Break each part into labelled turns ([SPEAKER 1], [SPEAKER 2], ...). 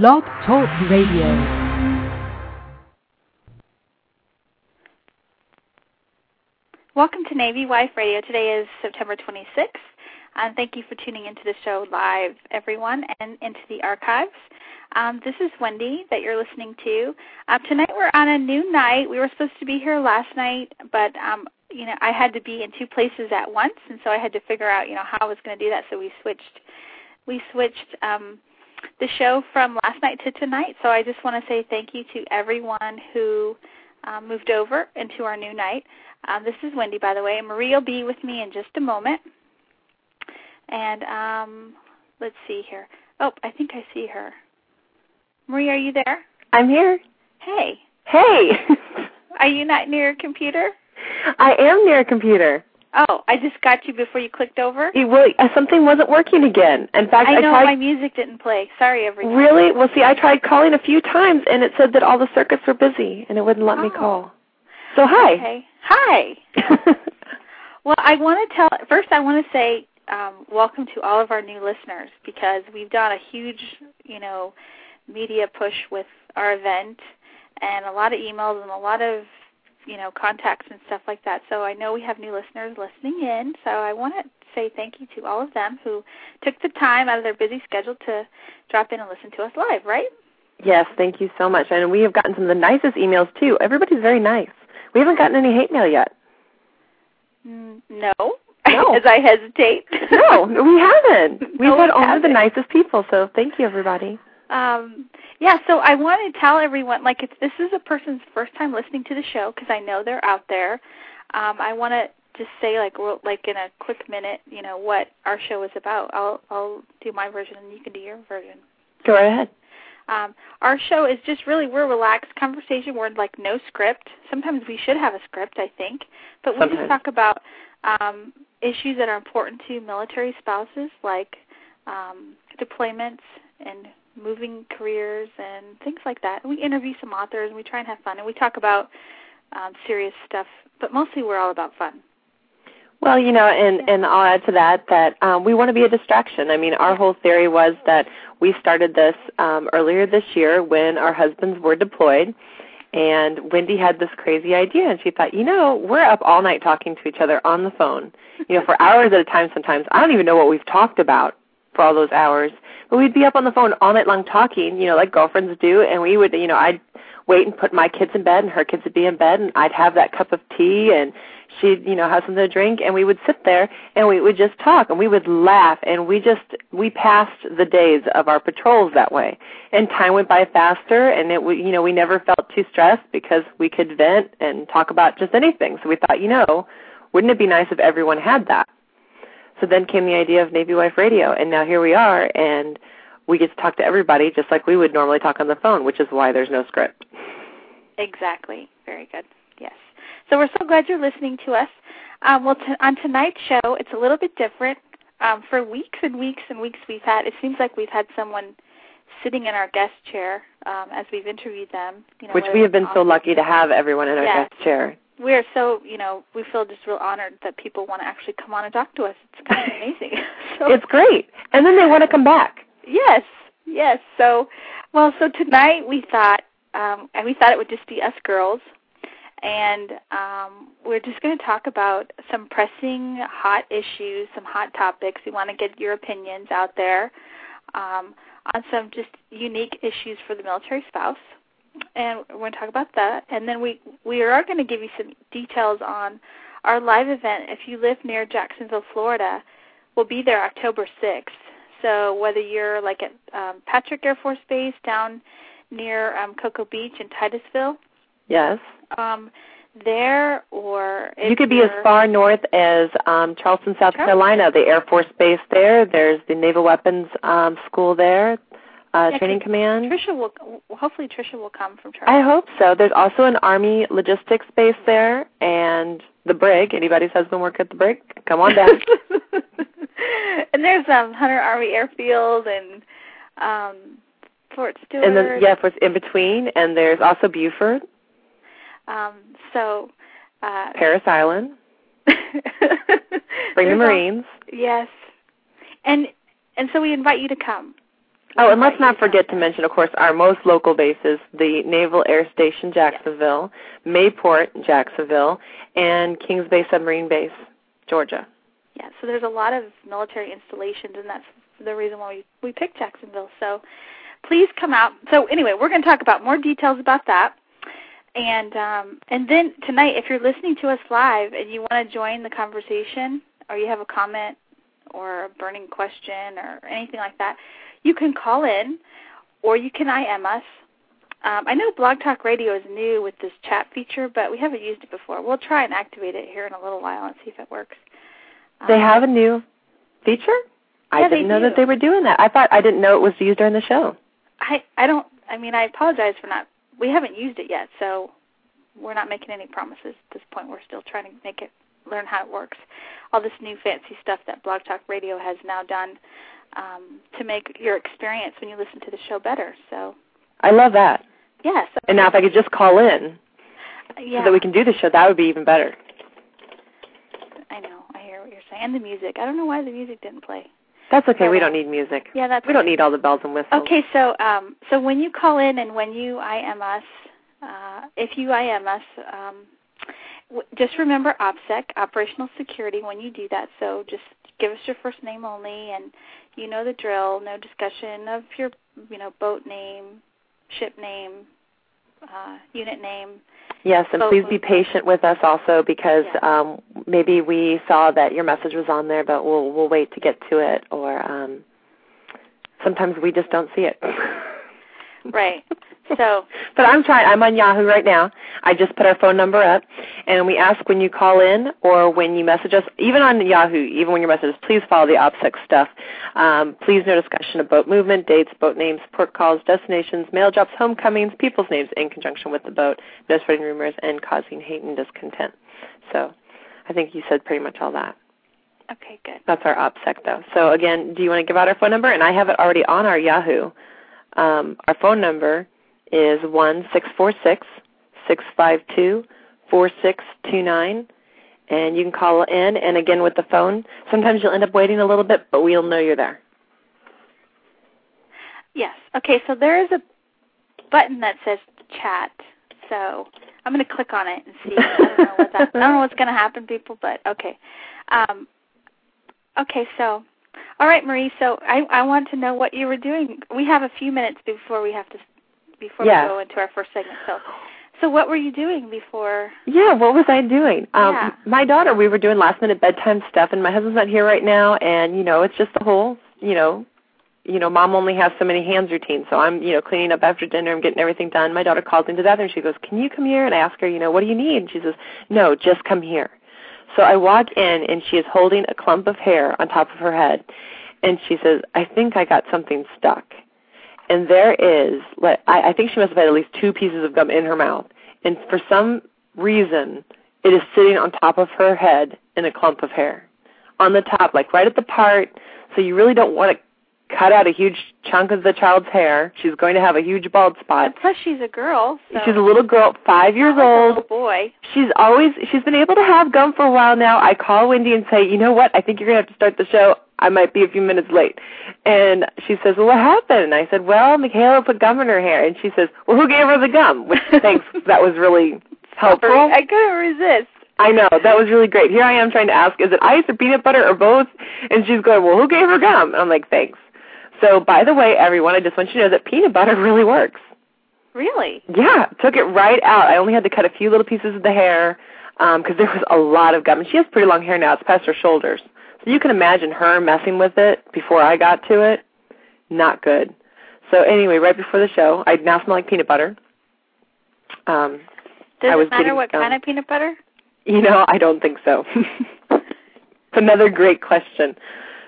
[SPEAKER 1] Blog Talk Radio.
[SPEAKER 2] Welcome to Navy Wife Radio. Today is September 26th, and thank you for tuning into the show live, everyone, and into the archives. Um, this is Wendy that you're listening to. Uh, tonight we're on a new night. We were supposed to be here last night, but um, you know I had to be in two places at once, and so I had to figure out you know how I was going to do that. So we switched. We switched um, the show from last night to tonight. So I just want to say thank you to everyone who um, moved over into our new night. Um, this is Wendy, by the way. Marie will be with me in just a moment. And um, let's see here. Oh, I think I see her. Marie, are you there?
[SPEAKER 3] I'm here.
[SPEAKER 2] Hey.
[SPEAKER 3] Hey.
[SPEAKER 2] are you not near a computer?
[SPEAKER 3] I am near a computer.
[SPEAKER 2] Oh, I just got you before you clicked over.
[SPEAKER 3] It, uh, something wasn't working again. In fact,
[SPEAKER 2] I know
[SPEAKER 3] tried.
[SPEAKER 2] my music didn't play. Sorry, everyone.
[SPEAKER 3] Really? Well, see, I tried calling a few times, and it said that all the circuits were busy, and it wouldn't let
[SPEAKER 2] oh.
[SPEAKER 3] me call. So hi.
[SPEAKER 2] Okay. Hi. well, I want to tell first. I want to say um, welcome to all of our new listeners because we've done a huge, you know, media push with our event, and a lot of emails and a lot of you know contacts and stuff like that. So I know we have new listeners listening in. So I want to say thank you to all of them who took the time out of their busy schedule to drop in and listen to us live. Right?
[SPEAKER 3] Yes, thank you so much. And we have gotten some of the nicest emails too. Everybody's very nice. We haven't gotten any hate mail yet.
[SPEAKER 2] Mm, no.
[SPEAKER 3] No.
[SPEAKER 2] As I hesitate.
[SPEAKER 3] no, we haven't. We've
[SPEAKER 2] no,
[SPEAKER 3] had
[SPEAKER 2] we
[SPEAKER 3] only
[SPEAKER 2] haven't.
[SPEAKER 3] the nicest people, so thank you, everybody.
[SPEAKER 2] Um, yeah, so I want to tell everyone, like, if this is a person's first time listening to the show, because I know they're out there, um, I want to just say, like, real, like in a quick minute, you know, what our show is about. I'll I'll do my version, and you can do your version.
[SPEAKER 3] Go ahead.
[SPEAKER 2] Um, our show is just really we're relaxed conversation. We're like no script. Sometimes we should have a script, I think, but we
[SPEAKER 3] Sometimes.
[SPEAKER 2] just talk about um, issues that are important to military spouses, like um, deployments and moving careers and things like that. And we interview some authors and we try and have fun, and we talk about um, serious stuff, but mostly we're all about fun.
[SPEAKER 3] Well, you know, and and I'll add to that that um, we want to be a distraction. I mean, our whole theory was that we started this um, earlier this year when our husbands were deployed, and Wendy had this crazy idea, and she thought, you know, we're up all night talking to each other on the phone, you know, for hours at a time. Sometimes I don't even know what we've talked about for all those hours, but we'd be up on the phone all night long talking, you know, like girlfriends do, and we would, you know, I'd wait and put my kids in bed, and her kids would be in bed, and I'd have that cup of tea and she'd you know have something to drink and we would sit there and we would just talk and we would laugh and we just we passed the days of our patrols that way. And time went by faster and it you know we never felt too stressed because we could vent and talk about just anything. So we thought you know wouldn't it be nice if everyone had that so then came the idea of navy wife radio and now here we are and we get to talk to everybody just like we would normally talk on the phone which is why there's no script
[SPEAKER 2] Exactly. Very good. Yes. So we're so glad you're listening to us. Um, well, t- on tonight's show, it's a little bit different. Um, for weeks and weeks and weeks, we've had. It seems like we've had someone sitting in our guest chair um, as we've interviewed them. You know,
[SPEAKER 3] which we have been so lucky to have everyone in our
[SPEAKER 2] Yes.
[SPEAKER 3] guest chair
[SPEAKER 2] We are so, you know, we feel just real honored that people want to actually come on and talk to us. It's kind of amazing. so,
[SPEAKER 3] it's great and then they want to come back
[SPEAKER 2] Yes, yes. So, well, so tonight we thought, um, and we thought it would just be us girls, and um, we're just going to talk about some pressing, hot issues, some hot topics. We want to get your opinions out there um, on some just unique issues for the military spouse, and we're going to talk about that. And then we we are going to give you some details on our live event. If you live near Jacksonville, Florida, we'll be there October sixth. So whether you're like at um, Patrick Air Force Base down near um, Cocoa Beach in Titusville,
[SPEAKER 3] yes
[SPEAKER 2] um, there, or if
[SPEAKER 3] you could be as far north as um, Charleston, South
[SPEAKER 2] Charleston.
[SPEAKER 3] Carolina, the Air Force Base there. There's the Naval Weapons um, School there, uh,
[SPEAKER 2] Yeah,
[SPEAKER 3] Training Command.
[SPEAKER 2] Trisha will hopefully Trisha will come from
[SPEAKER 3] I hope so. There's also an Army Logistics Base there, and the Brig. Anybody's husband work at the Brig? Come on down.
[SPEAKER 2] and there's um Hunter Army Airfield and um Fort Stewart.
[SPEAKER 3] and then yeah, what's in between, and there's also Beaufort,
[SPEAKER 2] Um, so uh,
[SPEAKER 3] Parris Island. Bring the
[SPEAKER 2] all-
[SPEAKER 3] Marines.
[SPEAKER 2] Yes, and and so we invite you to come.
[SPEAKER 3] Oh, and let's not forget to mention, of course, our most local bases, the Naval Air Station Jacksonville. Mayport Jacksonville, and Kings Bay Submarine Base, Georgia.
[SPEAKER 2] Yeah, so there's a lot of military installations, and that's the reason why we, we picked Jacksonville. So please come out. So anyway, we're going to talk about more details about that. And um, and then tonight, if you're listening to us live and you want to join the conversation, or you have a comment or a burning question or anything like that, you can call in, or you can IM us. Um, I know Blog Talk Radio is new with this chat feature, but we haven't used it before. We'll try and activate it here in a little while and see if it works.
[SPEAKER 3] They um, have a new feature.
[SPEAKER 2] Yeah, I
[SPEAKER 3] didn't know
[SPEAKER 2] do.
[SPEAKER 3] that they were doing that. I thought I didn't know it was used during the show.
[SPEAKER 2] I I don't. I mean, I apologize for not. We haven't used it yet, so we're not making any promises at this point. We're still trying to make it learn how it works. All this new fancy stuff that Blog Talk Radio has now done um, to make your experience when you listen to the show better. So
[SPEAKER 3] I love that.
[SPEAKER 2] Yes.
[SPEAKER 3] And now if I could just call in
[SPEAKER 2] yeah.
[SPEAKER 3] so that we can do the show, that would be even better.
[SPEAKER 2] I know. I hear what you're saying. And the music. I don't know why the music didn't play.
[SPEAKER 3] That's okay. we don't need music.
[SPEAKER 2] Yeah, that's.
[SPEAKER 3] We don't need all the bells and whistles.
[SPEAKER 2] Okay, so um, so when you call in and when you IM us, uh, if you IM us, um, just remember OPSEC, operational security, when you do that. So just give us your first name only, and you know the drill. No discussion of your, you know, boat name, ship name, uh, unit name.
[SPEAKER 3] Yes, and please be patient with us also because
[SPEAKER 2] yeah.
[SPEAKER 3] um, maybe we saw that your message was on there, but we'll we'll wait to get to it, or um, sometimes we just don't see it.
[SPEAKER 2] right. So,
[SPEAKER 3] but I'm trying. I'm on Yahoo right now. I just put our phone number up, and we ask when you call in or when you message us, even on Yahoo, even when you message us, please follow the OPSEC stuff. Um, please no discussion of boat movement, dates, boat names, port calls, destinations, mail drops, homecomings, people's names in conjunction with the boat, no spreading rumors, and causing hate and discontent. So, I think you said pretty much all that.
[SPEAKER 2] Okay, good.
[SPEAKER 3] That's our OPSEC, though. So again, do you want to give out our phone number? And I have it already on our Yahoo. Um, our phone number is one six four six six five two four six two nine, and you can call in. And again, with the phone, sometimes you'll end up waiting a little bit, but we'll know you're there.
[SPEAKER 2] Yes. Okay. So there is a button that says chat. So I'm going to click on it and see. I don't know what that, I don't know what's going to happen, people, but okay. Um, okay. So all right, Marie. So I I want to know what you were doing. We have a few minutes before we have to before
[SPEAKER 3] yeah.
[SPEAKER 2] we go into our first segment. So, so what were you doing before?
[SPEAKER 3] Yeah, what was I doing? Um,
[SPEAKER 2] yeah.
[SPEAKER 3] My daughter, we were doing last minute bedtime stuff, and my husband's not here right now, and you know, it's just the whole, you know, you know, mom only has so many hands routine. So I'm, you know, cleaning up after dinner, I'm getting everything done. My daughter calls into the bathroom. She goes, "Can you come here?" And I ask her, you know, what do you need? And she says, "No, just come here." So I walk in, and she is holding a clump of hair on top of her head, and she says, "I think I got something stuck." and there is like I, I think she must have had at least two pieces of gum in her mouth, and for some reason it is sitting on top of her head in a clump of hair, on the top, like right at the part. So you really don't want to cut out a huge chunk of the child's hair. She's going to have a huge bald spot.
[SPEAKER 2] Plus, she's a girl. So
[SPEAKER 3] she's a little girl, five years
[SPEAKER 2] like
[SPEAKER 3] old.
[SPEAKER 2] Little boy.
[SPEAKER 3] She's always she's been able to have gum for a while now. I call Wendy and say, you know what? I think you're gonna have to start the show. I might be a few minutes late. And she says, well, what happened? And I said, well, Michaela put gum in her hair. And she says, well, who gave her the gum? Which thanks, that was really helpful.
[SPEAKER 2] I couldn't resist.
[SPEAKER 3] I know that was really great. Here I am trying to ask, is it ice or peanut butter or both? And she's going, well, who gave her gum? And I'm like, thanks. So, by the way, everyone, I just want you to know that peanut butter really works.
[SPEAKER 2] Really?
[SPEAKER 3] Yeah, took it right out. I only had to cut a few little pieces of the hair because um, there was a lot of gum, and she has pretty long hair now. It's past her shoulders. So you can imagine her messing with it before I got to it. Not good. So anyway, right before the show, I now smell like peanut butter. Um,
[SPEAKER 2] Does
[SPEAKER 3] I was
[SPEAKER 2] it matter
[SPEAKER 3] getting,
[SPEAKER 2] what
[SPEAKER 3] um,
[SPEAKER 2] kind of peanut butter?
[SPEAKER 3] You know, I don't think so. it's Another great question.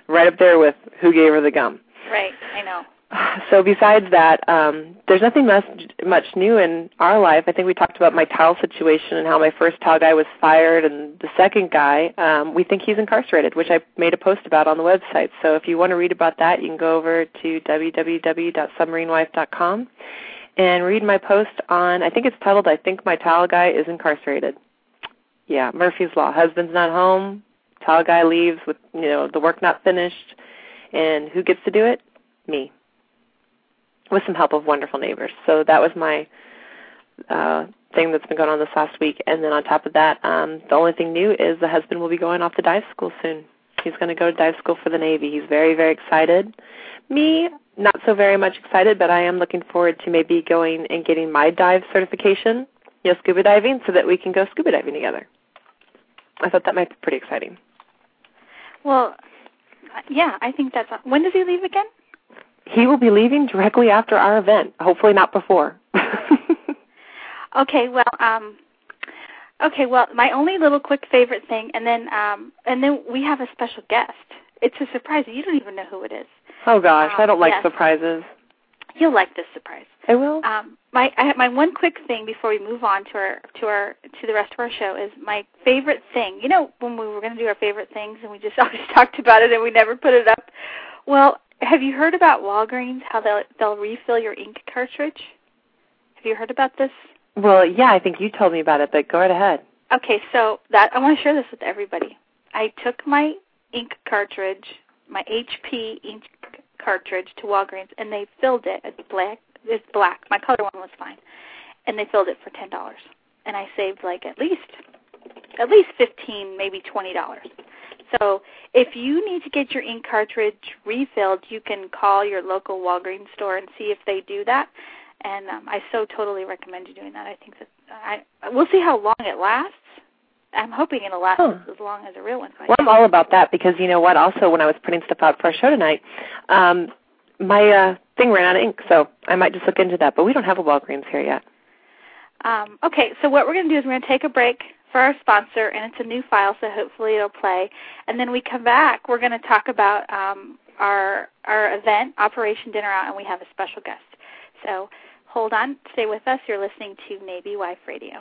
[SPEAKER 3] Right up there with who gave her the gum.
[SPEAKER 2] Right, I know.
[SPEAKER 3] So besides that, um, there's nothing much much new in our life. I think we talked about my towel situation and how my first towel guy was fired, and the second guy, um, we think he's incarcerated, which I made a post about on the website. So if you want to read about that, you can go over to www.submarinewife.com and read my post on. I think it's titled "I think my towel guy is incarcerated." Yeah, Murphy's Law. Husband's not home, towel guy leaves with you know the work not finished, and who gets to do it? Me. with some help of wonderful neighbors. So that was my uh, thing that's been going on this last week. And then on top of that, um, the only thing new is the husband will be going off to dive school soon. He's going to go to dive school for the Navy. He's very, very excited. Me, not so very much excited, but I am looking forward to maybe going and getting my dive certification, you know, scuba diving, so that we can go scuba diving together. I thought that might be pretty exciting.
[SPEAKER 2] Well, yeah, I think that's. When does he leave again?
[SPEAKER 3] He will be leaving directly after our event. Hopefully, not before.
[SPEAKER 2] okay. Well, um, okay. Well, my only little quick favorite thing, and then um, and then we have a special guest. It's a surprise. You don't even know who it is.
[SPEAKER 3] Oh gosh,
[SPEAKER 2] um,
[SPEAKER 3] I don't like
[SPEAKER 2] yes.
[SPEAKER 3] surprises.
[SPEAKER 2] You'll like this surprise.
[SPEAKER 3] I will.
[SPEAKER 2] Um, my I have my one quick thing before we move on to our to our to the rest of our show is my favorite thing. You know when we were going to do our favorite things and we just always talked about it and we never put it up. Well, have you heard about Walgreens? How they'll they'll refill your ink cartridge? Have you heard about this?
[SPEAKER 3] Well, yeah, I think you told me about it, but go right ahead.
[SPEAKER 2] Okay, so that I want to share this with everybody. I took my ink cartridge, my HP ink cartridge to Walgreens, and they filled it. It's black. It's black. My color one was fine, and they filled it for ten dollars, and I saved like at least at least fifteen, maybe twenty dollars. So if you need to get your ink cartridge refilled, you can call your local Walgreens store and see if they do that. And um, I so totally recommend you doing that. I think that I we'll see how long it lasts. I'm hoping it'll last as long as a real one.
[SPEAKER 3] Well, I'm all about that because you know what? Also, when I was putting stuff out for our show tonight, um, my uh, thing ran out of ink, so I might just look into that. But we don't have a Walgreens here yet.
[SPEAKER 2] Um, okay, so what we're going to do is we're going to take a break for our sponsor, and it's a new file, so hopefully it'll play. And then we come back, we're going to talk about um, our our event, Operation Dinner Out, and we have a special guest. So hold on, stay with us. You're listening to Navy Wife Radio.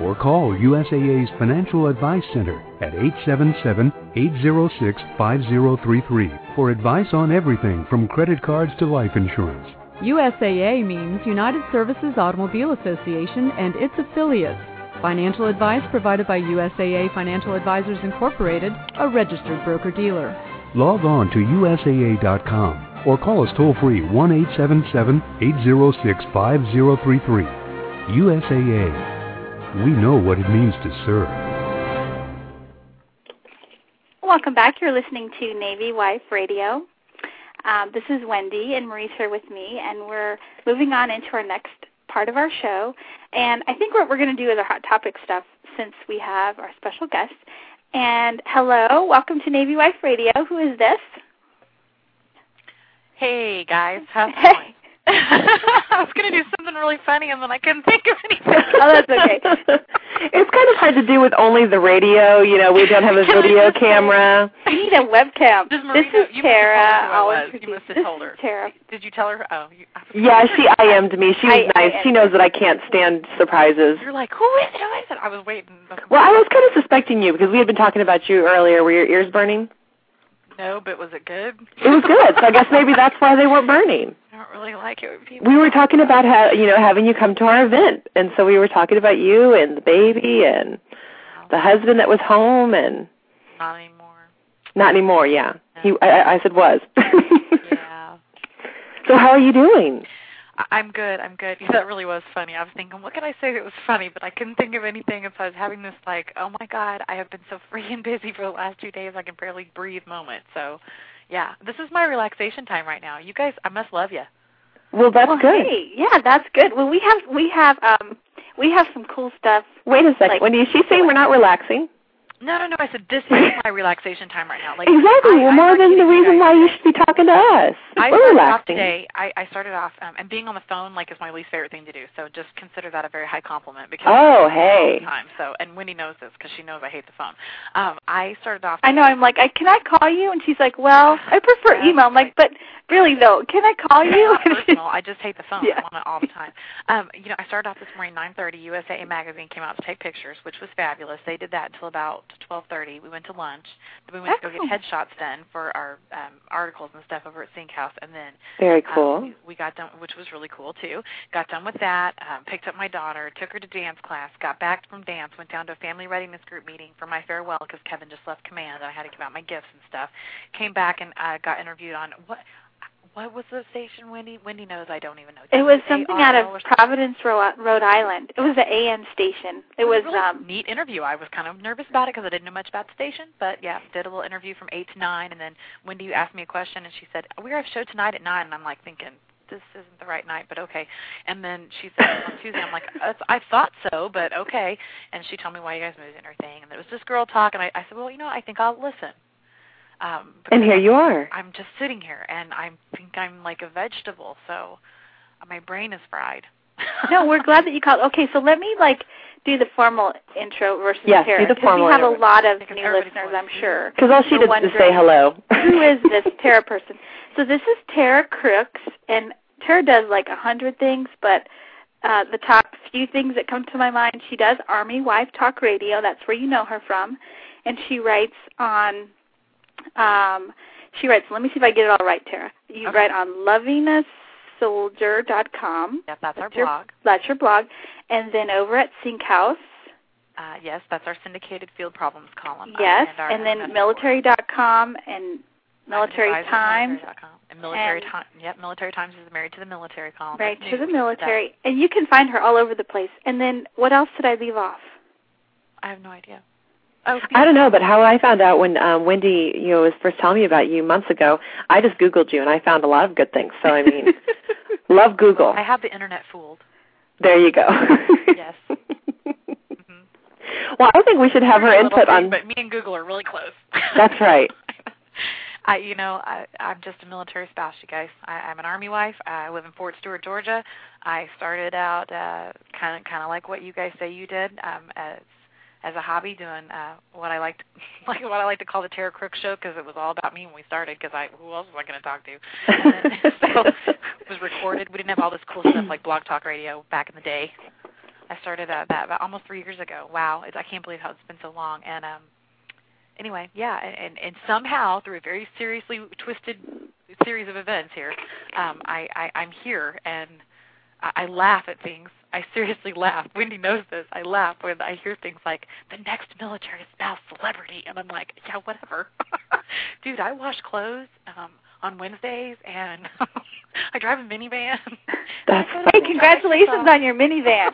[SPEAKER 1] or call USAA's Financial Advice Center at 877-806-5033 for advice on everything from credit cards to life insurance.
[SPEAKER 4] USAA means United Services Automobile Association and its affiliates. Financial advice provided by USAA Financial Advisors Incorporated, a registered broker dealer.
[SPEAKER 1] Log on to USAA.com or call us toll free 1 877 806 5033. USAA. We know what it means to serve.
[SPEAKER 2] Welcome back. You're listening to Navy Wife Radio. Um, this is Wendy, and Marie's here with me, and we're moving on into our next part of our show. And I think what we're going to do is our hot topic stuff since we have our special guest. And hello, welcome to Navy Wife Radio. Who is this?
[SPEAKER 5] Hey guys, how's it going? I was going to do something really funny and then I couldn't think of anything.
[SPEAKER 2] Oh, that's okay.
[SPEAKER 3] it's kind of hard to do with only the radio. You know, we don't have a
[SPEAKER 5] Can
[SPEAKER 3] video
[SPEAKER 5] just
[SPEAKER 3] camera.
[SPEAKER 2] We need a webcam.
[SPEAKER 5] Does Marie
[SPEAKER 2] this is
[SPEAKER 5] you
[SPEAKER 2] Tara. I'll
[SPEAKER 5] Must have told her who I oh, was. You must have told her.
[SPEAKER 2] Tara.
[SPEAKER 5] Did you tell her? Oh, you, I was
[SPEAKER 3] Yeah, she IM'd me. She was
[SPEAKER 2] I-
[SPEAKER 3] nice.
[SPEAKER 2] I-
[SPEAKER 3] she knows that I can't stand surprises.
[SPEAKER 5] You're like, who is it? Who is it? I was waiting.
[SPEAKER 3] Well, I was kind of suspecting you because we had been talking about you earlier. Were your ears burning?
[SPEAKER 5] No, but was it good?
[SPEAKER 3] It was good. so I guess maybe that's why they weren't burning.
[SPEAKER 5] Don't really like it when people.
[SPEAKER 3] We were talking about how you know having you come to our event, and so we were talking about you and the baby and oh. the husband that was home and
[SPEAKER 5] Not anymore.
[SPEAKER 3] not anymore. Yeah, he. I, I said was.
[SPEAKER 5] Yeah.
[SPEAKER 3] so how are you doing?
[SPEAKER 5] I'm good. I'm good. That really was funny. I was thinking, what could I say that was funny? But I couldn't think of anything. And so I was having this like, oh my god, I have been so freaking busy for the last two days. I can barely breathe moment. So, yeah, this is my relaxation time right now. You guys, I must love you.
[SPEAKER 3] Well, that's
[SPEAKER 2] well,
[SPEAKER 3] good.
[SPEAKER 2] Hey, yeah, that's good. Well, we have we have um we have some cool stuff.
[SPEAKER 3] Wait a second.
[SPEAKER 2] Like-
[SPEAKER 3] Wendy, is she saying we're not relaxing?
[SPEAKER 5] No, no, no. I said this is my relaxation time right now. Like
[SPEAKER 3] exactly.
[SPEAKER 5] I,
[SPEAKER 3] well, more than the reason why you should be talking to us.
[SPEAKER 5] I
[SPEAKER 3] We're
[SPEAKER 5] started off today. I, I started off, um, and being on the phone like is my least favorite thing to do. So just consider that a very high compliment because
[SPEAKER 3] Oh,
[SPEAKER 5] I'm on the phone
[SPEAKER 3] hey.
[SPEAKER 5] time. So and Wendy knows this because she knows I hate the phone. Um, I started off.
[SPEAKER 2] I know. I'm like, I, can I call you? And she's like, Well, I prefer email. I'm like, but really though, can I call you?
[SPEAKER 5] personal. I just hate the phone.
[SPEAKER 2] Yeah.
[SPEAKER 5] I'm on it all the time. Um, you know, I started off this morning 9:30. USA magazine came out to take pictures, which was fabulous. They did that until about 12:30. We went to lunch. Then we went to go get headshots done for our um, articles and stuff over at Sync House, and then
[SPEAKER 3] Very
[SPEAKER 5] um,
[SPEAKER 3] cool.
[SPEAKER 5] we, we got done, which was really cool too. Got done with that. Um, picked up my daughter, took her to dance class. Got back from dance, went down to a family readiness group meeting for my farewell because Kevin just left command, and I had to give out my gifts and stuff. Came back and uh, got interviewed on what. What was the station, Wendy? Wendy knows I don't even know.
[SPEAKER 2] It was something out of? Providence, Rhode Island. It was the AM station. It was
[SPEAKER 5] really
[SPEAKER 2] um
[SPEAKER 5] neat interview. I was kind of nervous about it because I didn't know much about the station, but yeah, did a little interview from eight to nine, and then Wendy asked me a question, and she said, "We have a show tonight at 9. and I'm like thinking, this isn't the right night, but okay. And then she said on Tuesday, I'm like, "Uh, I thought so, but okay. And she told me why you guys moved and everything, and it was just girl talk, and I, I said, well, you know, I think I'll listen. Um,
[SPEAKER 3] And
[SPEAKER 5] because
[SPEAKER 3] here you are.
[SPEAKER 5] I'm just sitting here, and I think I'm like a vegetable, so my brain is fried.
[SPEAKER 2] No, we're glad that you called. Okay, so let me like do the formal intro versus
[SPEAKER 3] Yes,
[SPEAKER 2] Tara.
[SPEAKER 3] do the
[SPEAKER 2] 'cause
[SPEAKER 3] formal
[SPEAKER 2] we have a lot of new listeners, I'm sure.
[SPEAKER 3] Because all she
[SPEAKER 2] We're
[SPEAKER 3] did was
[SPEAKER 2] wondering,
[SPEAKER 3] say hello.
[SPEAKER 2] Who is this Tara person? So this is Tara Crooks, and Tara does like a hundred things, but uh, the top few things that come to my mind, she does Army Wife Talk Radio. That's where you know her from, and she writes on. Um, she writes. Let me see if I get it all right, Tara. You
[SPEAKER 5] Okay.
[SPEAKER 2] write on lovingasoldier.com.
[SPEAKER 5] Yep, that's our
[SPEAKER 2] That's your-
[SPEAKER 5] blog.
[SPEAKER 2] That's your blog, and then over at Sync House.
[SPEAKER 5] Uh, yes, that's our syndicated field problems column. uh,
[SPEAKER 2] Yes,
[SPEAKER 5] and,
[SPEAKER 2] and then military.com and military times.
[SPEAKER 5] military.com. And military
[SPEAKER 2] and-
[SPEAKER 5] time. Yep, military times is married to the military column.
[SPEAKER 2] Right to the military, and you can find her all over the place. And then what else did I leave off?
[SPEAKER 5] I have no idea.
[SPEAKER 3] I don't know, but how I found out when um, Wendy, you know, was first telling me about you months ago, I just Googled you and I found a lot of good things. So I mean, love Google.
[SPEAKER 5] I have the internet fooled.
[SPEAKER 3] There you go.
[SPEAKER 5] Yes. hmm
[SPEAKER 3] Well, I think we should have her input on.
[SPEAKER 5] But me and Google are really close.
[SPEAKER 3] That's right.
[SPEAKER 5] I, you know, I, I'm just a military spouse, you guys. I, I'm an army wife. I live in Fort Stewart, Georgia. I started out uh, kind of, kind of like what you guys say you did, um, as as a hobby, doing uh, what I like, like what I like to call the Tara Crook Show, because it was all about me when we started. Because I, who else was I going to talk to? So it was recorded. We didn't have all this cool stuff like Blog Talk Radio back in the day. I started uh, that about almost three years ago. Wow, it's, I can't believe how it's been so long. And um, anyway, yeah, and, and and somehow through a very seriously twisted series of events here, um, I, I I'm here and I, I laugh at things. I seriously laugh. Wendy knows this. I laugh when I hear things like the next military spouse celebrity, and I'm like, yeah, whatever. Dude, I wash clothes um, on Wednesdays, and I drive a minivan.
[SPEAKER 3] That's
[SPEAKER 5] I
[SPEAKER 2] Hey, congratulations on your minivan.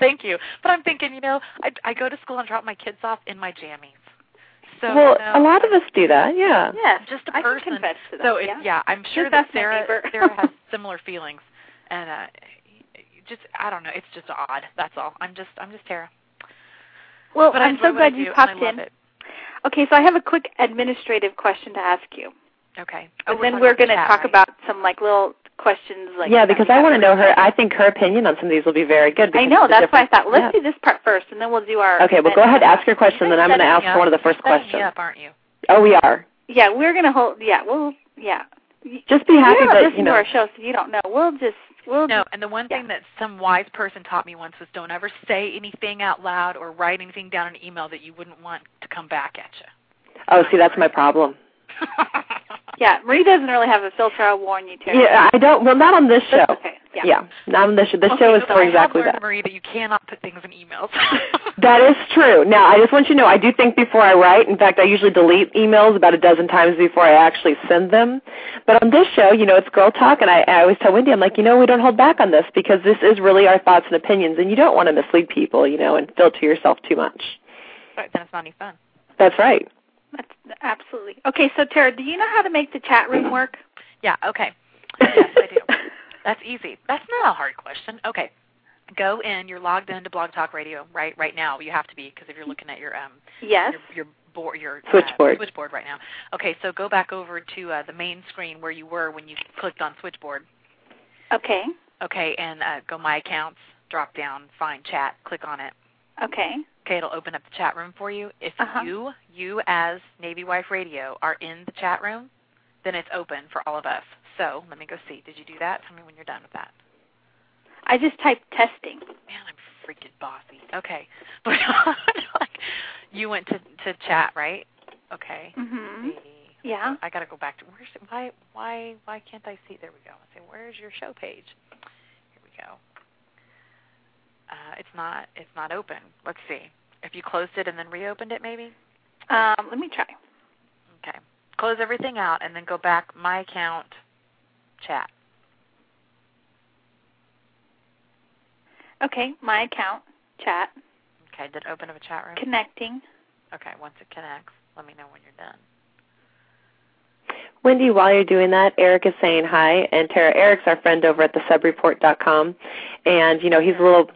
[SPEAKER 5] Thank you. But I'm thinking, you know, I I go to school and drop my kids off in my jammies. So
[SPEAKER 3] well,
[SPEAKER 5] you know,
[SPEAKER 3] a lot of us do that. Yeah.
[SPEAKER 2] Yes,
[SPEAKER 5] just a person.
[SPEAKER 2] can confess to that.
[SPEAKER 5] So it,
[SPEAKER 2] yeah.
[SPEAKER 5] yeah, I'm sure
[SPEAKER 2] Just
[SPEAKER 5] that Sarah. Sarah has similar feelings, and uh, just I don't know, it's just odd. That's all. I'm just I'm just Tara.
[SPEAKER 2] Well,
[SPEAKER 5] But I
[SPEAKER 2] I'm so glad you popped in.
[SPEAKER 5] It.
[SPEAKER 2] Okay, so I have a quick administrative question to ask you,
[SPEAKER 5] Okay.
[SPEAKER 2] and
[SPEAKER 5] Oh,
[SPEAKER 2] then we're going to talk
[SPEAKER 5] right?
[SPEAKER 2] about some like little questions. Like
[SPEAKER 3] yeah, because I want to know her. I think her opinion on some of these will be very good.
[SPEAKER 2] I know. That's why I thought let's
[SPEAKER 3] yeah.
[SPEAKER 2] do this part first, and then we'll do our.
[SPEAKER 3] Okay, well, go ahead, ask your question, then I'm going to ask her one of the first
[SPEAKER 5] Setting me
[SPEAKER 3] questions.
[SPEAKER 5] up, aren't you?
[SPEAKER 3] Oh, we are.
[SPEAKER 2] Yeah, we're going to hold. Yeah, we'll. Yeah.
[SPEAKER 3] Just be
[SPEAKER 2] you
[SPEAKER 3] happy
[SPEAKER 2] don't
[SPEAKER 3] that
[SPEAKER 2] listen
[SPEAKER 3] you know.
[SPEAKER 2] to our show, so you don't know. We'll just. We'll
[SPEAKER 5] No, and the one
[SPEAKER 2] Yeah.
[SPEAKER 5] thing that some wise person taught me once was don't ever say anything out loud or write anything down in an email that you wouldn't want to come back at you.
[SPEAKER 3] Oh, see, that's my problem.
[SPEAKER 2] yeah, Marie doesn't really have a filter. I'll warn you, Terry.
[SPEAKER 3] Yeah, I don't. Well, not on this show.
[SPEAKER 2] That's okay. Yeah.
[SPEAKER 3] Yeah, not on this show. This
[SPEAKER 5] Okay,
[SPEAKER 3] show is
[SPEAKER 5] so
[SPEAKER 3] for
[SPEAKER 5] I
[SPEAKER 3] exactly
[SPEAKER 5] have learned,
[SPEAKER 3] that.
[SPEAKER 5] Marie, that you cannot put things in emails.
[SPEAKER 3] That is true. Now, I just want you to know, I do think before I write. In fact, I usually delete emails about a dozen times before I actually send them. But on this show, you know, it's girl talk, and I, I always tell Wendy, I'm like, you know, we don't hold back on this because this is really our thoughts and opinions, and you don't want to mislead people, you know, and filter yourself too much.
[SPEAKER 5] Right, then it's not any fun.
[SPEAKER 3] That's right.
[SPEAKER 2] That's absolutely. Okay, so Tara, do you know how to make the chat room work?
[SPEAKER 5] Yeah, okay. Yes, I do. That's easy. That's not a hard question. Okay. go in. You're logged into Blog Talk Radio right right now. You have to be because if you're looking at your um
[SPEAKER 2] Yes.
[SPEAKER 5] your, your board your uh,
[SPEAKER 3] Switchboard.
[SPEAKER 5] switchboard right now. Okay, so go back over to uh, the main screen where you were when you clicked on switchboard.
[SPEAKER 2] Okay.
[SPEAKER 5] Okay, and uh, go my accounts, drop down, find chat, click on it.
[SPEAKER 2] Okay.
[SPEAKER 5] Okay, it'll open up the chat room for you. If
[SPEAKER 2] Uh-huh.
[SPEAKER 5] you you as Navy Wife Radio are in the chat room, then it's open for all of us. So let me go see. Did you do that? Tell me when you're done with that.
[SPEAKER 2] I just typed testing.
[SPEAKER 5] Man, I'm freaking bossy. Okay, but like you went to to chat, right? Okay. Mm-hmm.
[SPEAKER 2] Yeah.
[SPEAKER 5] I gotta go back to where's why why why can't I see? There we go. I say where's your show page? Here we go. Uh, it's not it's not open. Let's see. If you closed it and then reopened it, maybe.
[SPEAKER 2] Um, let me try.
[SPEAKER 5] Okay. Close everything out and then go back my account chat.
[SPEAKER 2] Okay, my account, chat,
[SPEAKER 5] Okay, did it open up a chat room?
[SPEAKER 2] connecting.
[SPEAKER 5] Okay, once it connects, let me know when you're done.
[SPEAKER 3] Wendy, while you're doing that, Eric is saying hi, and Tara, Eric's our friend over at the subreport.com, and you know he's a little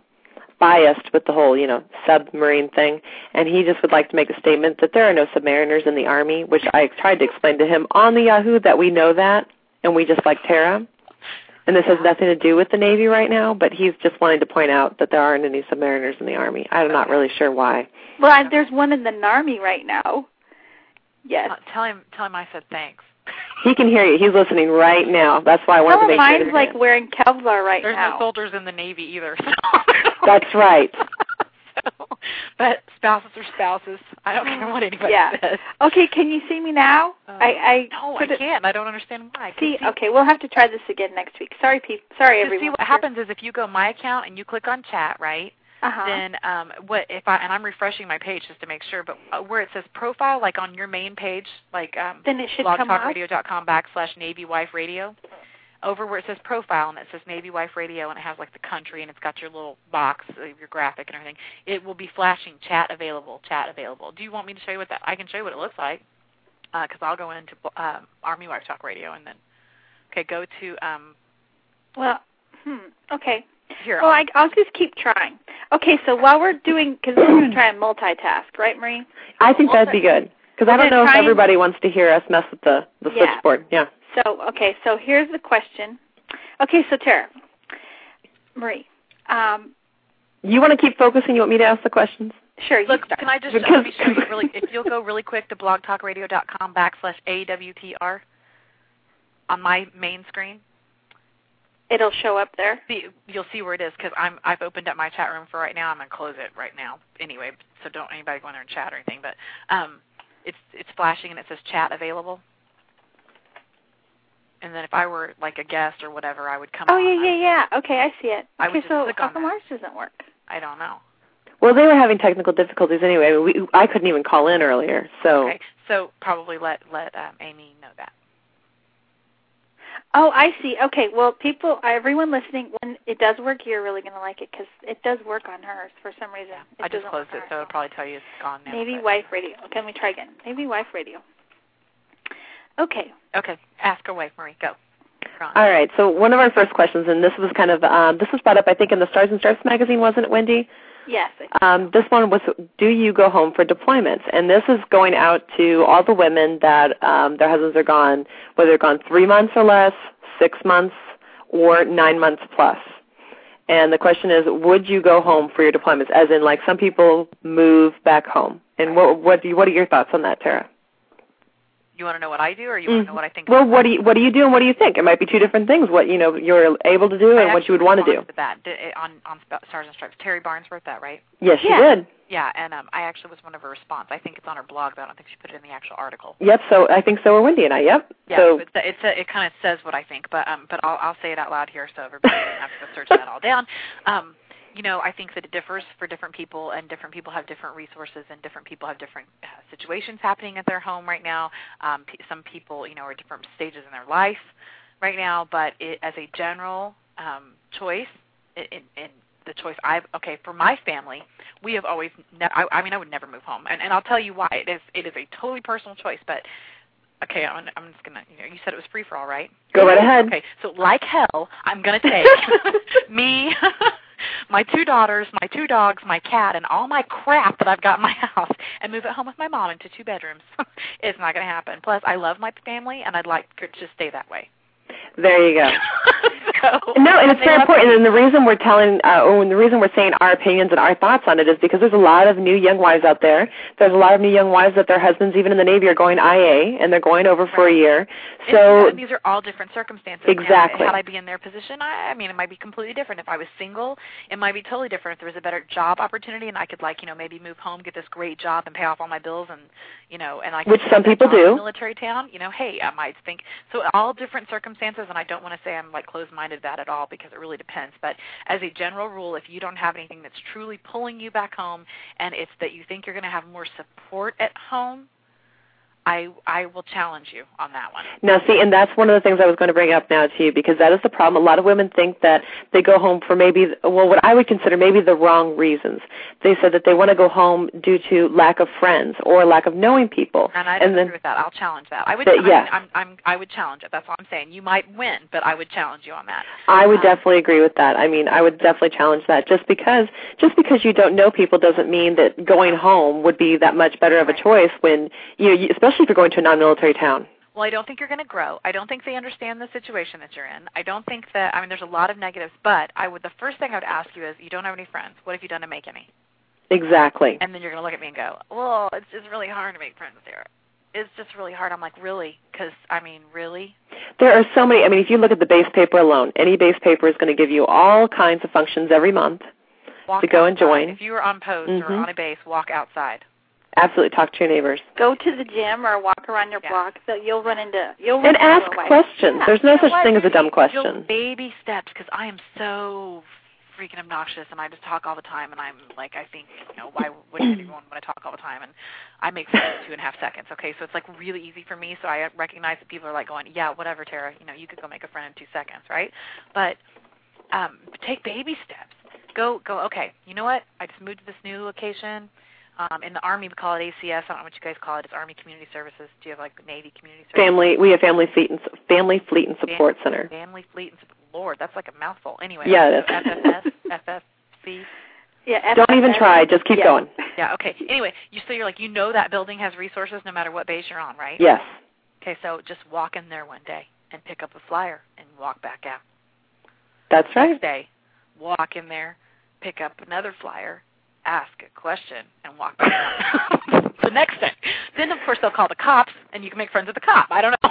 [SPEAKER 3] biased with the whole you know submarine thing, and he just would like to make a statement that there are no submariners in the Army, which I tried to explain to him on the Yahoo that we know that, and we just like Tara. And this has nothing to do with the Navy right now, but he's just wanting to point out that there aren't any submariners in the Army. I'm not really sure why.
[SPEAKER 2] Well, I, there's one in the Narmy right now. Yes.
[SPEAKER 5] Uh, tell him tell him I said thanks.
[SPEAKER 3] He can hear you. He's listening right now. That's why I wanted
[SPEAKER 2] Some
[SPEAKER 3] to
[SPEAKER 2] of
[SPEAKER 3] make sure.
[SPEAKER 2] mine's like wearing Kevlar right
[SPEAKER 5] There's
[SPEAKER 2] now.
[SPEAKER 5] no soldiers in the Navy either. So.
[SPEAKER 3] That's right.
[SPEAKER 5] so, but spouses are spouses. I don't care what anybody
[SPEAKER 2] Yeah.
[SPEAKER 5] says.
[SPEAKER 2] Okay, can you see me now?
[SPEAKER 5] Uh,
[SPEAKER 2] I, I
[SPEAKER 5] no, I
[SPEAKER 2] it-
[SPEAKER 5] can't. I don't understand why. 'Cause
[SPEAKER 2] See, okay, we'll have to try this again next week. Sorry, people. Sorry,
[SPEAKER 5] to
[SPEAKER 2] everyone.
[SPEAKER 5] see what happens is if you go my account and you click on chat, right?
[SPEAKER 2] Uh-huh.
[SPEAKER 5] Then um what if I and I'm refreshing my page just to make sure, but uh, where it says profile, like on your main page, like um
[SPEAKER 2] then it should
[SPEAKER 5] blogtalkradio.com backslash Navy Wife Radio, over where it says profile and it says Navy Wife Radio and it has like the country and it's got your little box, uh, your graphic and everything. It will be flashing chat available, chat available. Do you want me to show you what that? I can show you what it looks like because I'll go into um, Army Wife Talk Radio and then okay, go to um
[SPEAKER 2] Well, hmm. Okay.
[SPEAKER 5] Here.
[SPEAKER 2] Well, I, I'll just keep trying. Okay, so while we're doing, because we're going to try and multitask, right, Marie?
[SPEAKER 3] I think that'd be good because I don't know if
[SPEAKER 2] try and-
[SPEAKER 3] everybody wants to hear us mess with the the
[SPEAKER 2] Yeah.
[SPEAKER 3] switchboard. Yeah.
[SPEAKER 2] So, okay, so here's the question. Okay, so Tara, Marie, um,
[SPEAKER 3] You want to keep focusing? You want me to ask the questions?
[SPEAKER 2] sure, you
[SPEAKER 5] Look,
[SPEAKER 2] start.
[SPEAKER 5] can I just
[SPEAKER 3] Because-
[SPEAKER 5] let me show you really? If you'll go really quick to blogtalkradio.com backslash awtr on my main screen,
[SPEAKER 2] It'll show up there.
[SPEAKER 5] see, you'll see where it is because I'm I've opened up my chat room for right now. I'm gonna close it right now anyway, so don't anybody go in there and chat or anything. But um, it's it's flashing and it says chat available. And then if I were like a guest or whatever, I would come.
[SPEAKER 2] Oh,
[SPEAKER 5] on.
[SPEAKER 2] yeah, yeah, yeah. Okay, I see it.
[SPEAKER 5] I
[SPEAKER 2] Okay, so
[SPEAKER 5] click
[SPEAKER 2] how
[SPEAKER 5] on
[SPEAKER 2] come ours doesn't work?
[SPEAKER 5] I don't know.
[SPEAKER 3] Well, they were having technical difficulties anyway. We, I couldn't even call in earlier, so
[SPEAKER 5] Okay, so probably let let um, Amy know that.
[SPEAKER 2] Oh, I see. Okay, well, people, everyone listening, when it does work, you're really going to like it because it does work on hers for some reason. It
[SPEAKER 5] I just closed it, so
[SPEAKER 2] ours.
[SPEAKER 5] it'll probably tell you it's gone now.
[SPEAKER 2] Maybe
[SPEAKER 5] but-
[SPEAKER 2] Wife Radio. Okay, let me try again. Maybe Wife Radio. Okay.
[SPEAKER 5] Okay, ask away, Marie. Go. You're.
[SPEAKER 3] All right. So one of our first questions, and this was kind of um, this was brought up, I think, in the Stars and Stripes magazine, wasn't it, Wendy?
[SPEAKER 2] Yes.
[SPEAKER 3] Um, this one was, do you go home for deployments? And this is going out to all the women that um, their husbands are gone, whether they're gone three months or less, six months, or nine months plus. And the question is, would you go home for your deployments? As in, like some people move back home. And what what do you, what are your thoughts on that, Tara?
[SPEAKER 5] You want to know what I do, or you want to know what I think?
[SPEAKER 3] Well, what do you what do you do, and what do you think? It might be two different things. What you know you're able to do,
[SPEAKER 5] I
[SPEAKER 3] and what you would want to do.
[SPEAKER 5] that on on Sp- Stars and Stripes. Terri Barnes wrote that, right?
[SPEAKER 3] Yes,
[SPEAKER 2] Yeah.
[SPEAKER 3] did.
[SPEAKER 5] Yeah, and um, I actually was one of her response. I think it's on her blog, but I don't think she put it in the actual article.
[SPEAKER 3] Yep. So I think so are Wendy and I. Yep.
[SPEAKER 5] Yeah,
[SPEAKER 3] so
[SPEAKER 5] it's, it's it kind of says what I think, but um, but I'll I'll say it out loud here so everybody doesn't have to go search that all down. Um, you know, I think that it differs for different people, and different people have different resources, and different people have different uh, situations happening at their home right now. Um, p- some people, you know, are at different stages in their life right now, but it, as a general um, choice, in, in the choice I've okay for my family, we have always. Ne- I, I mean, I would never move home, and and I'll tell you why. It is it is a totally personal choice, but okay, I'm, I'm just gonna. You know, you said it was free for all, right?
[SPEAKER 3] go right ahead.
[SPEAKER 5] Okay, so like hell, I'm gonna take me, my two daughters, my two dogs, my cat, and all my crap that I've got in my house and move it home with my mom into two bedrooms. it's not going to happen. Plus, I love my family, and I'd like to just stay that way.
[SPEAKER 3] There you go.
[SPEAKER 5] So,
[SPEAKER 3] no, and it's very important. And the reason we're telling, uh, or the reason we're saying our opinions and our thoughts on it is because there's a lot of new young wives out there. There's a lot of new young wives that their husbands, even in the Navy, are going IA and they're going over
[SPEAKER 5] right.
[SPEAKER 3] for a year. So
[SPEAKER 5] and these are all different circumstances.
[SPEAKER 3] Exactly.
[SPEAKER 5] And had I be in their position, I, I mean, it might be completely different. If I was single, it might be totally different. If there was a better job opportunity, and I could like, you know, maybe move home, get this great job, and pay off all my bills, and you know, and I could
[SPEAKER 3] which some people do.
[SPEAKER 5] military town, you know, hey, I might think so. All different circumstances, and I don't want to say I'm like closed-minded that at all because it really depends. But as a general rule, if you don't have anything that's truly pulling you back home, and it's that you think you're going to have more support at home, I I will challenge you on that one.
[SPEAKER 3] Now, see, and that's one of the things I was going to bring up now to you because that is the problem. A lot of women think that they go home for maybe, well, what I would consider maybe the wrong reasons. They said that they want to go home due to lack of friends or lack of knowing people.
[SPEAKER 5] And I
[SPEAKER 3] and
[SPEAKER 5] agree
[SPEAKER 3] then,
[SPEAKER 5] with that. I'll challenge that. I would. I,
[SPEAKER 3] yeah.
[SPEAKER 5] mean, I'm, I'm, I would challenge it. That's all I'm saying. You might win, but I would challenge you on that.
[SPEAKER 3] I would
[SPEAKER 5] Um,
[SPEAKER 3] definitely agree with that. I mean, I would definitely challenge that. Just because just because you don't know people doesn't mean that going home would be that much better of a choice when you, you especially if you're going to a non-military town.
[SPEAKER 5] Well, I don't think you're going to grow. I don't think they understand the situation that you're in. I don't think that. I mean, there's a lot of negatives, but I would. The first thing I would ask you is, you don't have any friends. What have you done to make any?
[SPEAKER 3] Exactly.
[SPEAKER 5] And then you're going to look at me and go, well, it's just really hard to make friends here. It's just really hard. I'm like, really? Because I mean, really?
[SPEAKER 3] There are so many. I mean, if you look at the base paper alone, any base paper is going to give you all kinds of functions every month.
[SPEAKER 5] Walk
[SPEAKER 3] To go and join.
[SPEAKER 5] If you are on post or
[SPEAKER 3] Mhm.
[SPEAKER 5] on a base, walk outside.
[SPEAKER 3] Absolutely, talk to your neighbors
[SPEAKER 2] Go to the gym or walk around your
[SPEAKER 5] Yeah.
[SPEAKER 2] block. So you'll run into you'll run
[SPEAKER 3] and
[SPEAKER 2] into
[SPEAKER 3] ask questions.
[SPEAKER 2] Yeah.
[SPEAKER 3] There's no
[SPEAKER 5] You know
[SPEAKER 3] such
[SPEAKER 5] what?
[SPEAKER 3] thing as a dumb
[SPEAKER 5] Little
[SPEAKER 3] question.
[SPEAKER 5] baby steps, because I am so freaking obnoxious, and I just talk all the time, and I'm like, I think, you know, why would anyone want to talk all the time? And I make sense in two and a half seconds. Okay, so it's like really easy for me. So I recognize that people are like going, yeah, whatever, Tara. You know, you could go make a friend in two seconds, right? But um, take baby steps. Go, go. Okay, you know what? I just moved to this new location. Um, in the Army, we call it ACS. I don't know what you guys call it. It's Army Community Services. Do you have like Navy Community Services?
[SPEAKER 3] Family, we have family fleet and family fleet and support center.
[SPEAKER 5] Family Fleet and Support. Lord, that's like a mouthful. Anyway,
[SPEAKER 3] Yeah, it
[SPEAKER 5] so. FFS, FFC.
[SPEAKER 2] Yeah.
[SPEAKER 3] Don't even try. Just keep
[SPEAKER 2] Yeah.
[SPEAKER 3] going.
[SPEAKER 5] Yeah, okay. Anyway, you so you're like you know that building has resources no matter what base you're on, right?
[SPEAKER 3] Yes,
[SPEAKER 5] Okay, so just walk in there one day and pick up a flyer and walk back out.
[SPEAKER 3] that's right.
[SPEAKER 5] Next day, walk in there, pick up another flyer, ask a question, and walk the next day. Then of course they'll call the cops and you can make friends with the cop. I don't know.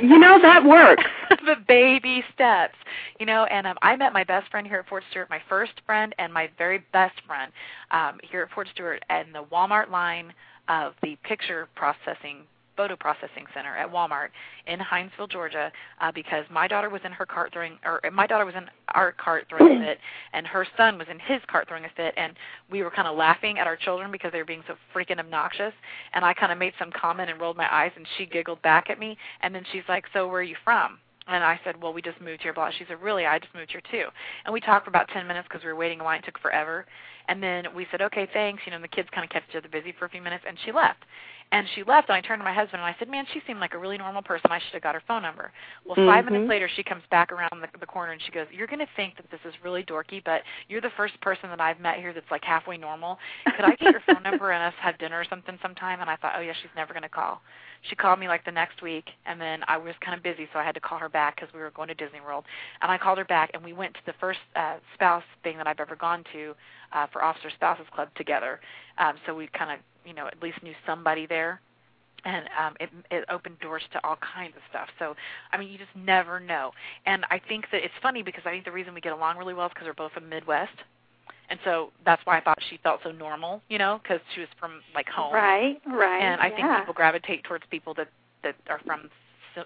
[SPEAKER 3] You know that works.
[SPEAKER 5] the baby steps, you know. And um, I met my best friend here at Fort Stewart, my first friend and my very best friend um, here at Fort Stewart, in the Walmart line of the picture processing photo processing center at Walmart in Hinesville, Georgia, uh, because my daughter was in her cart throwing, or my daughter was in our cart throwing a fit, and her son was in his cart throwing a fit, and we were kind of laughing at our children because they were being so freaking obnoxious, and I kind of made some comment and rolled my eyes, and she giggled back at me, and then she's like, "So where are you from?" And I said, well, we just moved here. Blah. She said, really? I just moved here too. And we talked for about 10 minutes because we were waiting in line. It took forever. And then we said, okay, thanks. You know, and the kids kind of kept each other busy for a few minutes, and she left. And she left, and I turned to my husband and I said, man, she seemed like a really normal person. I should have got her phone number. Well, 5
[SPEAKER 3] Mhm.
[SPEAKER 5] minutes later, she comes back around the, the corner and she goes, you're going to think that this is really dorky, but you're the first person that I've met here that's like halfway normal. Could I get your phone number and us have dinner or something sometime? And I thought, oh yeah, she's never going to call. She called me like the next week, and then I was kind of busy, so I had to call her back because we were going to Disney World. And I called her back, and we went to the first uh, spouse thing that I've ever gone to uh, for Officer Spouses Club together. Um, so we kind of, you know, at least knew somebody there and um, it, it opened doors to all kinds of stuff. So, I mean, you just never know. And I think that it's funny because I think the reason we get along really well is because we're both from Midwest, and so that's why I thought she felt so normal, you know, because she was from like home.
[SPEAKER 2] Right, right.
[SPEAKER 5] And I think people gravitate towards people that that are from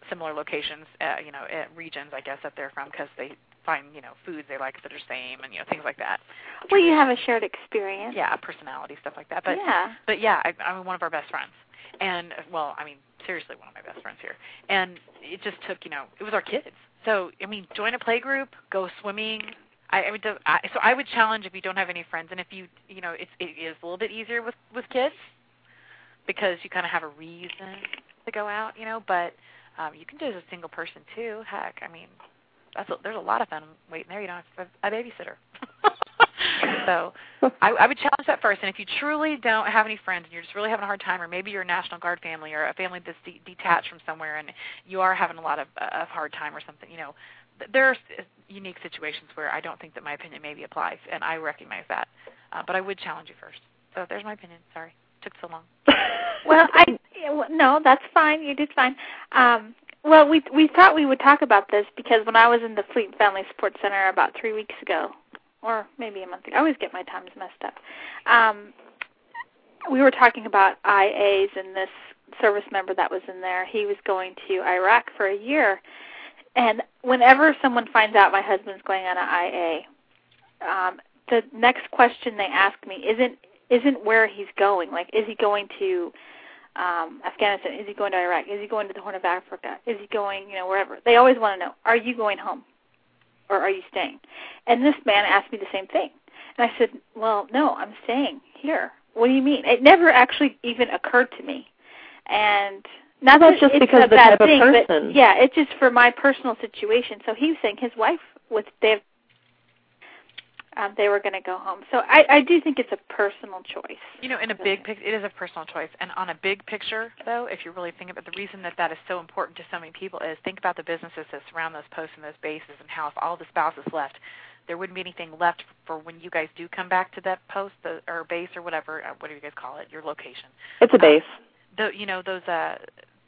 [SPEAKER 5] similar locations, uh, you know, uh, regions, I guess, that they're from because they find, you know, foods they like that are same and you know things like that.
[SPEAKER 2] Well, you have a shared experience.
[SPEAKER 5] Yeah, personality stuff like that. But
[SPEAKER 2] yeah.
[SPEAKER 5] but yeah, I, I'm one of our best friends, and well, I mean, seriously, one of my best friends here. And it just took, you know, it was our kids. So I mean, join a play group, go swimming. I, I would, I, so I would challenge if you don't have any friends, and if you, you know, it's it is a little bit easier with with kids because you kind of have a reason to go out, you know. But um, you can do it as a single person too. Heck, I mean, that's a, there's a lot of fun waiting there. You don't have to have a babysitter. So I, I would challenge that first. And if you truly don't have any friends and you're just really having a hard time, or maybe you're a National Guard family or a family that's de- detached from somewhere and you are having a lot of, of hard time or something, you know, there are s- unique situations where I don't think that my opinion maybe applies, and I recognize that. Uh, but I would challenge you first. So there's my opinion. Sorry, took so long.
[SPEAKER 2] well, I no, that's fine. You did fine. Um, well, we we thought we would talk about this because when I was in the Fleet Family Support Center about three weeks ago, or maybe a month ago, I always get my times messed up. Um, we were talking about IAs and this service member that was in there. He was going to Iraq for a year, and whenever someone finds out my husband's going on an IA, um, the next question they ask me isn't isn't where he's going. Like, is he going to um, Afghanistan? Is he going to Iraq? Is he going to the Horn of Africa? Is he going, you know, wherever? They always want to know, are you going home, or are you staying? And this man asked me the same thing, and I said, well, no, I'm staying here. What do you mean? It never actually even occurred to me, and not
[SPEAKER 3] that's
[SPEAKER 2] that
[SPEAKER 3] just because
[SPEAKER 2] a
[SPEAKER 3] the type
[SPEAKER 2] thing,
[SPEAKER 3] of
[SPEAKER 2] but
[SPEAKER 3] person.
[SPEAKER 2] yeah, it's just for my personal situation. So he was saying his wife was they have um, they were going to go home. So I, I do think it's a personal choice.
[SPEAKER 5] You know, in a big picture, it is a personal choice. And on a big picture, though, if you really think about the reason that that is so important to so many people is think about the businesses that surround those posts and those bases and how if all the spouses left, there wouldn't be anything left for when you guys do come back to that post the, or base or whatever, uh, whatever you guys call it, your location.
[SPEAKER 3] It's a base.
[SPEAKER 5] Um, the, you know, those uh,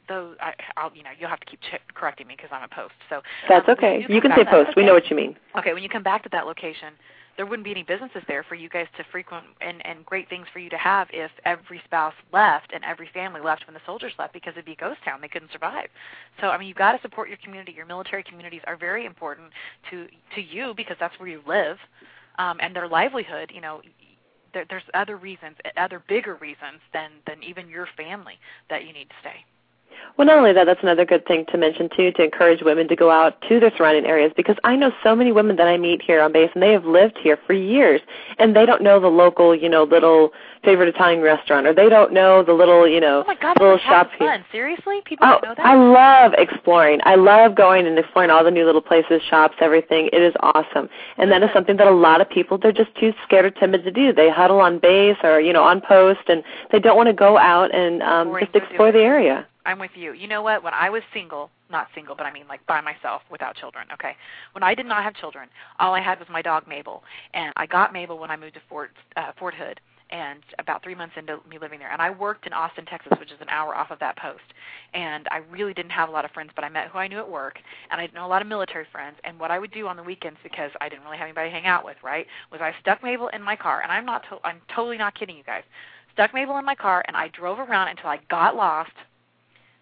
[SPEAKER 5] those I, I'll you know you'll have to keep ch- correcting me because I'm a post. So
[SPEAKER 3] that's
[SPEAKER 5] um,
[SPEAKER 3] okay.
[SPEAKER 5] You,
[SPEAKER 3] you can
[SPEAKER 5] say
[SPEAKER 3] post.
[SPEAKER 5] Okay.
[SPEAKER 3] We know what you mean.
[SPEAKER 5] Okay, when you come back to that location, there wouldn't be any businesses there for you guys to frequent and and great things for you to have if every spouse left and every family left when the soldiers left because it'd be a ghost town. They couldn't survive. So I mean, you've got to support your community. Your military communities are very important to to you because that's where you live, um, and their livelihood. You know, there, there's other reasons, other bigger reasons than than even your family that you need to stay.
[SPEAKER 3] Well, not only that, that's another good thing to mention too, to encourage women to go out to their surrounding areas because I know so many women that I meet here on base and they have lived here for years and they don't know the local, you know, little favorite Italian restaurant or they don't know the little, you know,
[SPEAKER 5] oh my God,
[SPEAKER 3] little shop
[SPEAKER 5] fun.
[SPEAKER 3] here.
[SPEAKER 5] Seriously, people
[SPEAKER 3] oh,
[SPEAKER 5] don't know that.
[SPEAKER 3] I love exploring. I love going and exploring all the new little places, shops, everything. It is awesome. And that is something that a lot of people they're just too scared or timid to do. They huddle on base or, you know, on post and they don't want to go out and um just explore the area.
[SPEAKER 5] I'm with you. You know what? When I was single, not single, but I mean like by myself without children, okay? When I did not have children, all I had was my dog Mabel. And I got Mabel when I moved to Fort uh, Fort Hood and about 3 months into me living there. And I worked in Austin, Texas, which is an hour off of that post. And I really didn't have a lot of friends, but I met who I knew at work and I didn't know a lot of military friends. And what I would do on the weekends because I didn't really have anybody to hang out with, right? Was I stuck Mabel in my car and I'm not to- I'm totally not kidding you guys. Stuck Mabel in my car and I drove around until I got lost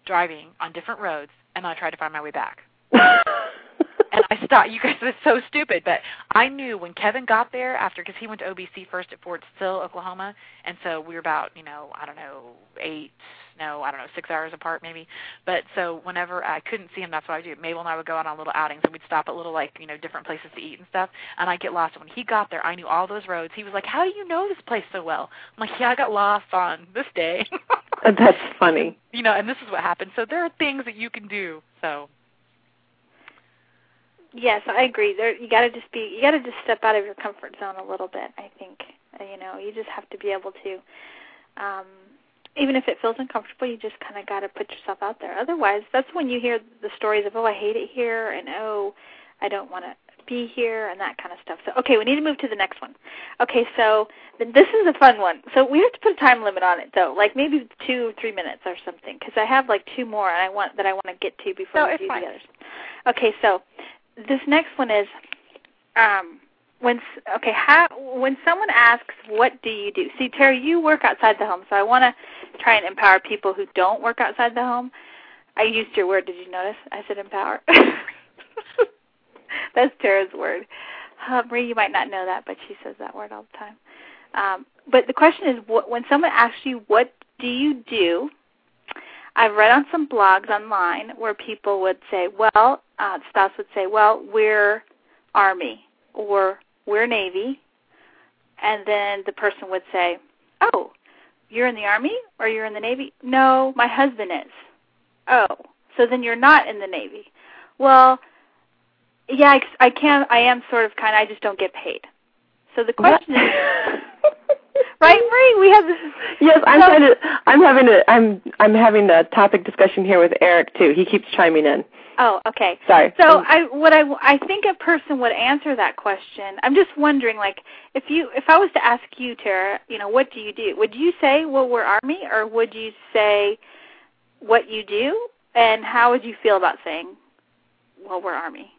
[SPEAKER 5] driving on different roads, and I tried to find my way back. and I stopped. You guys, it's so stupid, but I knew when Kevin got there after, because he went to OBC first at Fort Sill, Oklahoma, and so we were about, you know, I don't know, eight, no, I don't know, six hours apart maybe. But so whenever I couldn't see him, that's what I do. Mabel and I would go out on little outings, and we'd stop at little like, you know, different places to eat and stuff. And I'd get lost. And when he got there, I knew all those roads. He was like, "How do you know this place so well?" I'm like, "Yeah, I got lost on this day."
[SPEAKER 3] That's funny.
[SPEAKER 5] You know, and this is what happened. So there are things that you can do. So
[SPEAKER 2] Yes, I agree. There, you got to just be, you got to just step out of your comfort zone a little bit. I think, Uh, you know, you just have to be able to, um, even if it feels uncomfortable, you just kind of got to put yourself out there. Otherwise, that's when you hear the stories of, oh, I hate it here, and oh, I don't want to be here, and that kind of stuff. So, okay, we need to move to the next one. Okay, so then this is a fun one. So we have to put a time limit on it, though, like maybe two, three minutes or something, because I have like two more, and I want that I want to get to before
[SPEAKER 5] No,
[SPEAKER 2] we do
[SPEAKER 5] fine.
[SPEAKER 2] the others. Okay, so this next one is um when okay how when someone asks what do you do? See terry you work outside the home so i want to try and empower people who don't work outside the home. I used your word did you notice? I said empower. That's tara's word. Uh, marie you might not know that but she says that word all the time. Um, but the question is what, when someone asks you what do you do? I've read on some blogs online where people would say, well, uh, spouse would say, well, we're Army or we're Navy. And then the person would say, oh, you're in the Army or you're in the Navy? No, my husband is. Oh, so then you're not in the Navy. Well, yeah, I, I can. I am sort of kind. I just don't get paid. So the question is, right, Marie? We have this.
[SPEAKER 3] Yes, I'm
[SPEAKER 2] so,
[SPEAKER 3] trying to. I'm having a. I'm I'm having a topic discussion here with Eric too. He keeps chiming in.
[SPEAKER 2] Oh, okay.
[SPEAKER 3] Sorry.
[SPEAKER 2] So I what I I think a person would answer that question. I'm just wondering, like, if you if I was to ask you, Tara, you know, what do you do? Would you say, well, we're Army, or would you say what you do? And how would you feel about saying, well, we're Army?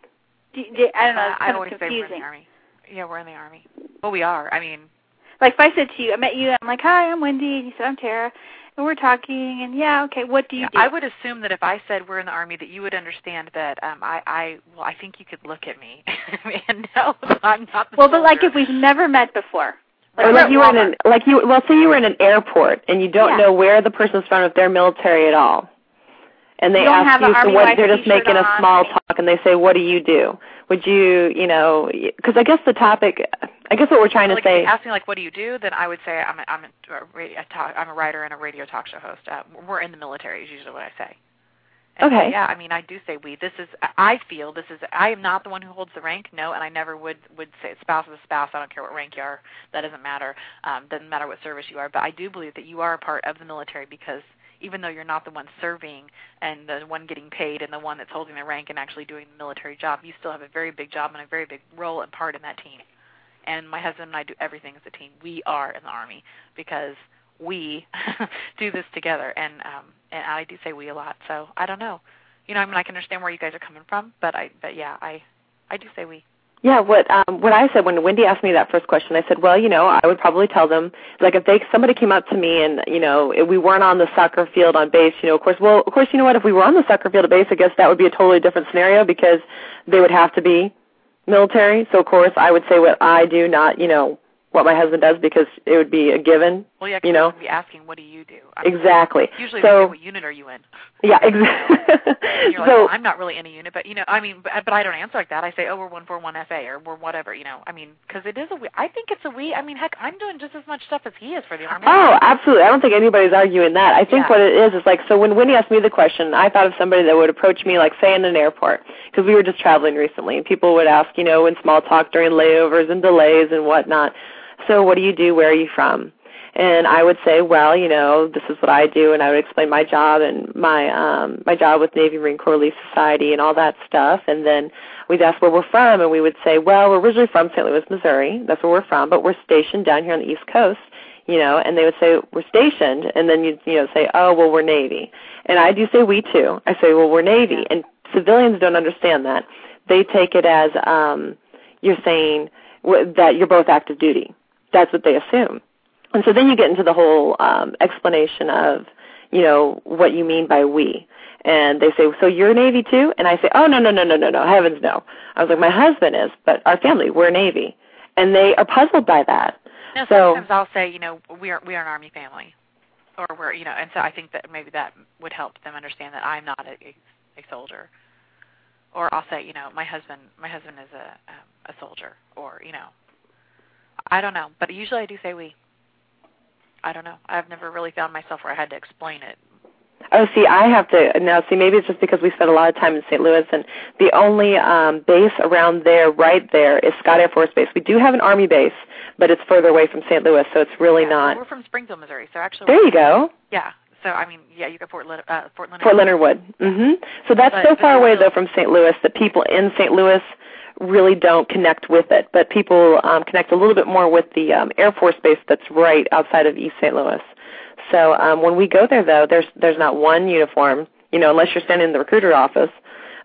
[SPEAKER 2] Do, do, I don't know. It's
[SPEAKER 5] Uh, I
[SPEAKER 2] kind
[SPEAKER 5] always
[SPEAKER 2] of
[SPEAKER 5] say we're in the army. Yeah, we're in the army. Well, we are. I mean,
[SPEAKER 2] Like if I said to you, I met you, I'm like, hi, I'm Wendy, and you said I'm Tara, and we're talking, and yeah, okay, what do you
[SPEAKER 5] yeah,
[SPEAKER 2] do?
[SPEAKER 5] I would assume that if I said we're in the army, that you would understand that um, I, I, well, I think you could look at me and know I'm not the
[SPEAKER 2] well, but like if we've never met before.
[SPEAKER 3] Or like you were in an like you well say you were in an airport and you don't
[SPEAKER 2] Yeah.
[SPEAKER 3] know where the person's from if they're military at all. And they
[SPEAKER 2] You don't
[SPEAKER 3] ask you so
[SPEAKER 2] Army
[SPEAKER 3] what they're just
[SPEAKER 2] t-shirt
[SPEAKER 3] making a small talk and they say what do you do? Would you, you know, cuz I guess the topic I guess what we're trying
[SPEAKER 5] like
[SPEAKER 3] to
[SPEAKER 5] if
[SPEAKER 3] say
[SPEAKER 5] you ask me like what do you do, then I would say I'm a, I'm a, a, talk, I'm a writer and a radio talk show host. Uh, we're in the military is usually what I say. And so,
[SPEAKER 3] Okay.
[SPEAKER 5] yeah, I mean I do say we. This is I feel this is I am not the one who holds the rank. No, and I never would would say spouse is a spouse. I don't care what rank you are. That doesn't matter. Um, doesn't matter what service you are. But I do believe that you are a part of the military because even though you're not the one serving and the one getting paid and the one that's holding the rank and actually doing the military job, you still have a very big job and a very big role and part in that team. And my husband and I do everything as a team. We are in the army because we do this together and um and I do say we a lot. So I don't know. You know, I mean I can understand where you guys are coming from, but I but yeah, I I do say we.
[SPEAKER 3] Yeah, what um what I said when Wendy asked me that first question, I said, well, you know, I would probably tell them like if they somebody came up to me and you know if we weren't on the soccer field on base, you know, of course, well, of course, you know what, if we were on the soccer field at base, I guess that would be a totally different scenario because they would have to be military. So of course, I would say what I do, not you know what my husband does because it would be a given.
[SPEAKER 5] Well, yeah,
[SPEAKER 3] You know?
[SPEAKER 5] Be asking what do you do? I mean,
[SPEAKER 3] Exactly.
[SPEAKER 5] Usually
[SPEAKER 3] so
[SPEAKER 5] say what unit are you in?
[SPEAKER 3] yeah, exactly.
[SPEAKER 5] You're like,
[SPEAKER 3] so
[SPEAKER 5] well, I'm not really in a unit, but you know, I mean, but, but I don't answer like that. I say, oh, we're one four one FA or we're whatever, you know. I mean, because it is a we. I think it's a we. I mean, heck, I'm doing just as much stuff as he is for the army.
[SPEAKER 3] Oh, absolutely. I don't think anybody's arguing that. I think
[SPEAKER 5] Yeah.
[SPEAKER 3] what it is is like so when Wendy asked me the question, I thought of somebody that would approach me like say in an airport because we were just traveling recently and people would ask, you know, in small talk during layovers and delays and whatnot. So what do you do? Where are you from? And I would say, well, you know, this is what I do, and I would explain my job and my um, my job with Navy Marine Corps Relief Society and all that stuff. And then we'd ask where we're from, and we would say, well, we're originally from St. Louis, Missouri. That's where we're from, but we're stationed down here on the East Coast. You know, and they would say we're stationed, and then you'd you know say, oh, well, we're Navy. And I do say we too. I say, well, we're Navy, and civilians don't understand that. They take it as um, you're saying w- that you're both active duty. That's what they assume. And so then you get into the whole um, explanation of, you know, what you mean by we. And they say, so you're Navy too? And I say, oh, no, no, no, no, no, no, heavens no. I was like, my husband is, but our family, we're Navy. And they are puzzled by that.
[SPEAKER 5] No,
[SPEAKER 3] So-
[SPEAKER 5] sometimes I'll say, you know, we are we are an army family, or we're you know, and so I think that maybe that would help them understand that I'm not a, a, a soldier. Or I'll say, you know, my husband my husband is a um, a soldier, or you know, I don't know, but usually I do say we. I don't know. I've never really found myself where I had to explain it.
[SPEAKER 3] Oh, see, I have to now. See, maybe it's just because we spent a lot of time in St. Louis, and the only um, base around there, right there, is Scott Air Force Base. We do have an Army base, but it's further away from St. Louis, so it's really
[SPEAKER 5] yeah,
[SPEAKER 3] not.
[SPEAKER 5] We're from Springfield, Missouri, so actually.
[SPEAKER 3] There you go,
[SPEAKER 5] Yeah. So I mean, yeah, you got Fort Lin- uh, Fort Leonard.
[SPEAKER 3] Fort Leonard Wood. hmm So that's
[SPEAKER 5] But-
[SPEAKER 3] so far away though from St. Louis that people in St. Louis really don't connect with it, but people um, connect a little bit more with the um, Air Force Base that's right outside of East St. Louis. So um, when we go there, though, there's there's not one uniform. You know, unless you're standing in the recruiter office,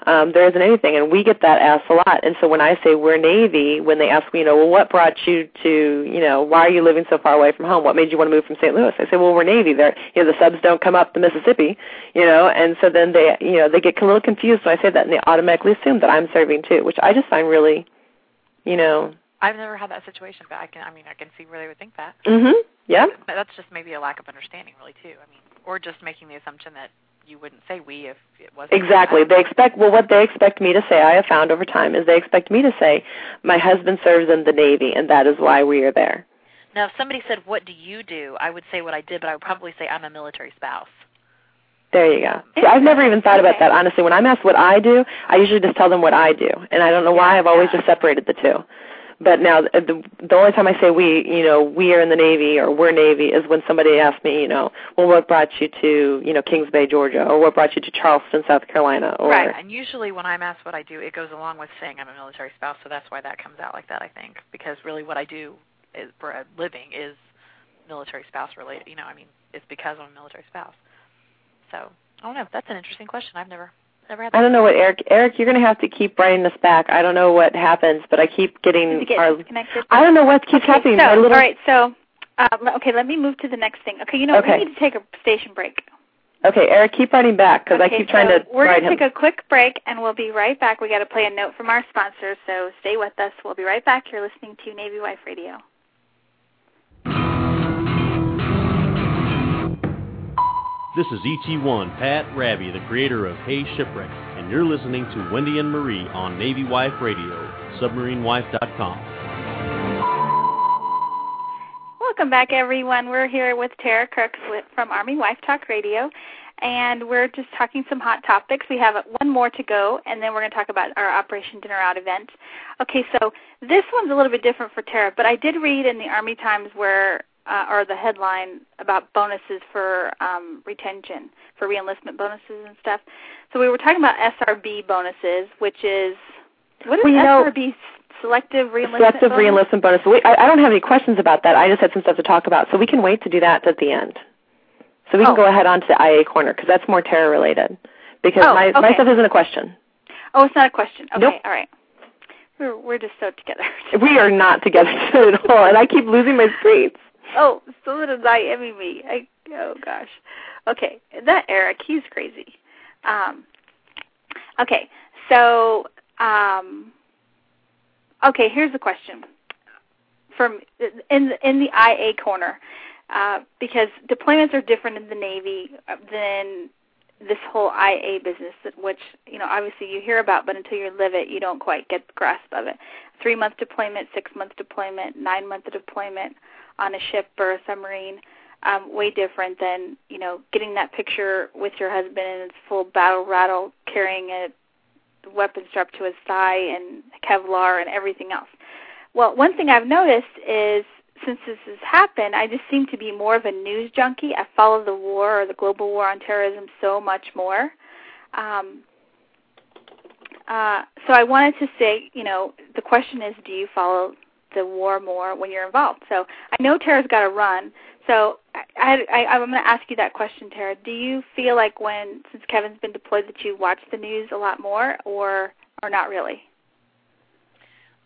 [SPEAKER 3] um, there isn't anything, and we get that asked a lot. And so when I say we're Navy, when they ask me, you know, well, what brought you to, you know, why are you living so far away from home? What made you want to move from St. Louis? I say, well, we're Navy. There, you know, the subs don't come up the Mississippi, you know, and so then they, you know, they get a little confused when I say that, and they automatically assume that I'm serving too, which I just find really, you know,
[SPEAKER 5] I've never had that situation, but I can. I mean, I can see where they would think that.
[SPEAKER 3] mhm, yeah.
[SPEAKER 5] But that's just maybe a lack of understanding, really, too. I mean, or just making the assumption that you wouldn't say we if it wasn't.
[SPEAKER 3] Exactly. They expect well what they expect me to say, I have found over time, is they expect me to say, My husband serves in the Navy and that is why we are there.
[SPEAKER 5] Now, if somebody said, "What do you do?" I would say what I did, but I would probably say I'm a military spouse.
[SPEAKER 3] There you go. Um, See, I've never even thought about that, honestly. When I'm asked what I do, I usually just tell them what I do. And I don't know why I've always just separated the two. But now uh, the the only time I say we, you know, we are in the Navy or we're Navy is when somebody asks me, you know, well, what brought you to, you know, Kings Bay, Georgia, or what brought you to Charleston, South Carolina, or
[SPEAKER 5] right. And usually when I'm asked what I do, it goes along with saying I'm a military spouse, so that's why that comes out like that. I think because really what I do is for a living is military spouse related. You know, I mean, it's because I'm a military spouse. So I don't know. That's an interesting question. I've never never had.
[SPEAKER 3] I don't know what Eric. Eric, you're going to have to keep writing this back. I don't know what happens, but I keep getting
[SPEAKER 2] get
[SPEAKER 3] our.
[SPEAKER 2] Disconnected.
[SPEAKER 3] I don't know what keeps
[SPEAKER 2] okay,
[SPEAKER 3] happening.
[SPEAKER 2] So,
[SPEAKER 3] little,
[SPEAKER 2] all right, so um, okay, let me move to the next thing. Okay, you know
[SPEAKER 3] Okay.
[SPEAKER 2] we need to take a station break.
[SPEAKER 3] Okay, Eric, keep writing back because
[SPEAKER 2] okay,
[SPEAKER 3] I keep trying
[SPEAKER 2] so
[SPEAKER 3] to
[SPEAKER 2] we're gonna take a quick break, and we'll be right back. We got to play a note from our sponsor, so stay with us. We'll be right back. You're listening to Navy Wife Radio.
[SPEAKER 6] This is ET1 Pat Raby, the creator of Hey Shipwreck, and you're listening to Wendy and Marie on Navy Wife Radio, submarinewife.com.
[SPEAKER 2] Welcome back, everyone. We're here with Tara Crooks from Army Wife Talk Radio, and we're just talking some hot topics. We have one more to go, and then we're going to talk about our Operation Dinner Out event. Okay, so this one's a little bit different for Tara, but I did read in the Army Times where, uh, or the headline about bonuses for um, retention, for reenlistment bonuses and stuff. So we were talking about SRB bonuses, which is what is
[SPEAKER 3] Well, you know-
[SPEAKER 2] SRB? Selective reenlistment.
[SPEAKER 3] Selective
[SPEAKER 2] bonus?
[SPEAKER 3] reenlistment bonus. We, I, I don't have any questions about that. I just had some stuff to talk about, so we can wait to do that at the end. So we can
[SPEAKER 2] Oh.
[SPEAKER 3] go ahead on to the IA corner because that's more Tara related. Because
[SPEAKER 2] Oh,
[SPEAKER 3] my my stuff isn't a question.
[SPEAKER 2] Oh, it's not a question. Okay,
[SPEAKER 3] Nope.
[SPEAKER 2] all right. We're we're just so together.
[SPEAKER 3] We are not together at all, and I keep losing my streets.
[SPEAKER 2] Oh, so did Miami me. I oh gosh. Okay, that Eric, he's crazy. Um, okay, so um, okay, here's the question from in in the IA corner uh, because deployments are different in the Navy than this whole IA business, which you know obviously you hear about, but until you live it, you don't quite get the grasp of it. Three month deployment, six month deployment, nine month deployment on a ship or a submarine. Um, way different than you know getting that picture with your husband in his full battle rattle, carrying a weapon strapped to his thigh and Kevlar and everything else. Well, one thing I've noticed is since this has happened, I just seem to be more of a news junkie. I follow the war or the global war on terrorism so much more. Um, uh, so I wanted to say, you know, the question is, do you follow the war more when you're involved? So I know Tara's got to run. So I, I, I'm going to ask you that question, Tara. Do you feel like when, since Kevin's been deployed, that you watch the news a lot more, or or not really?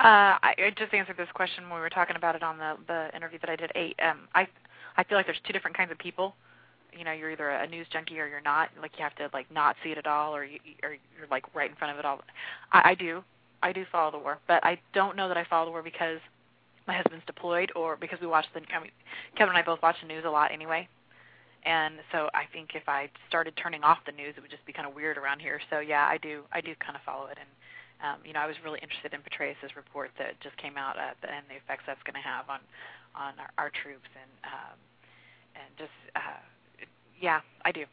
[SPEAKER 5] Uh, I I just answered this question when we were talking about it on the the interview that I did. Eight. Um, I I feel like there's two different kinds of people. You know, you're either a news junkie or you're not. Like you have to like not see it at all, or you or you're like right in front of it all. I, I do. I do follow the war, but I don't know that I follow the war because my husband's deployed or because we watch the. I mean, Kevin and I both watch the news a lot anyway. And so I think if I started turning off the news, it would just be kind of weird around here. So yeah, I do. I do kind of follow it, and um, you know, I was really interested in Petraeus's report that just came out uh, and the effects that's going to have on on our, our troops and um, and just uh, yeah, I do.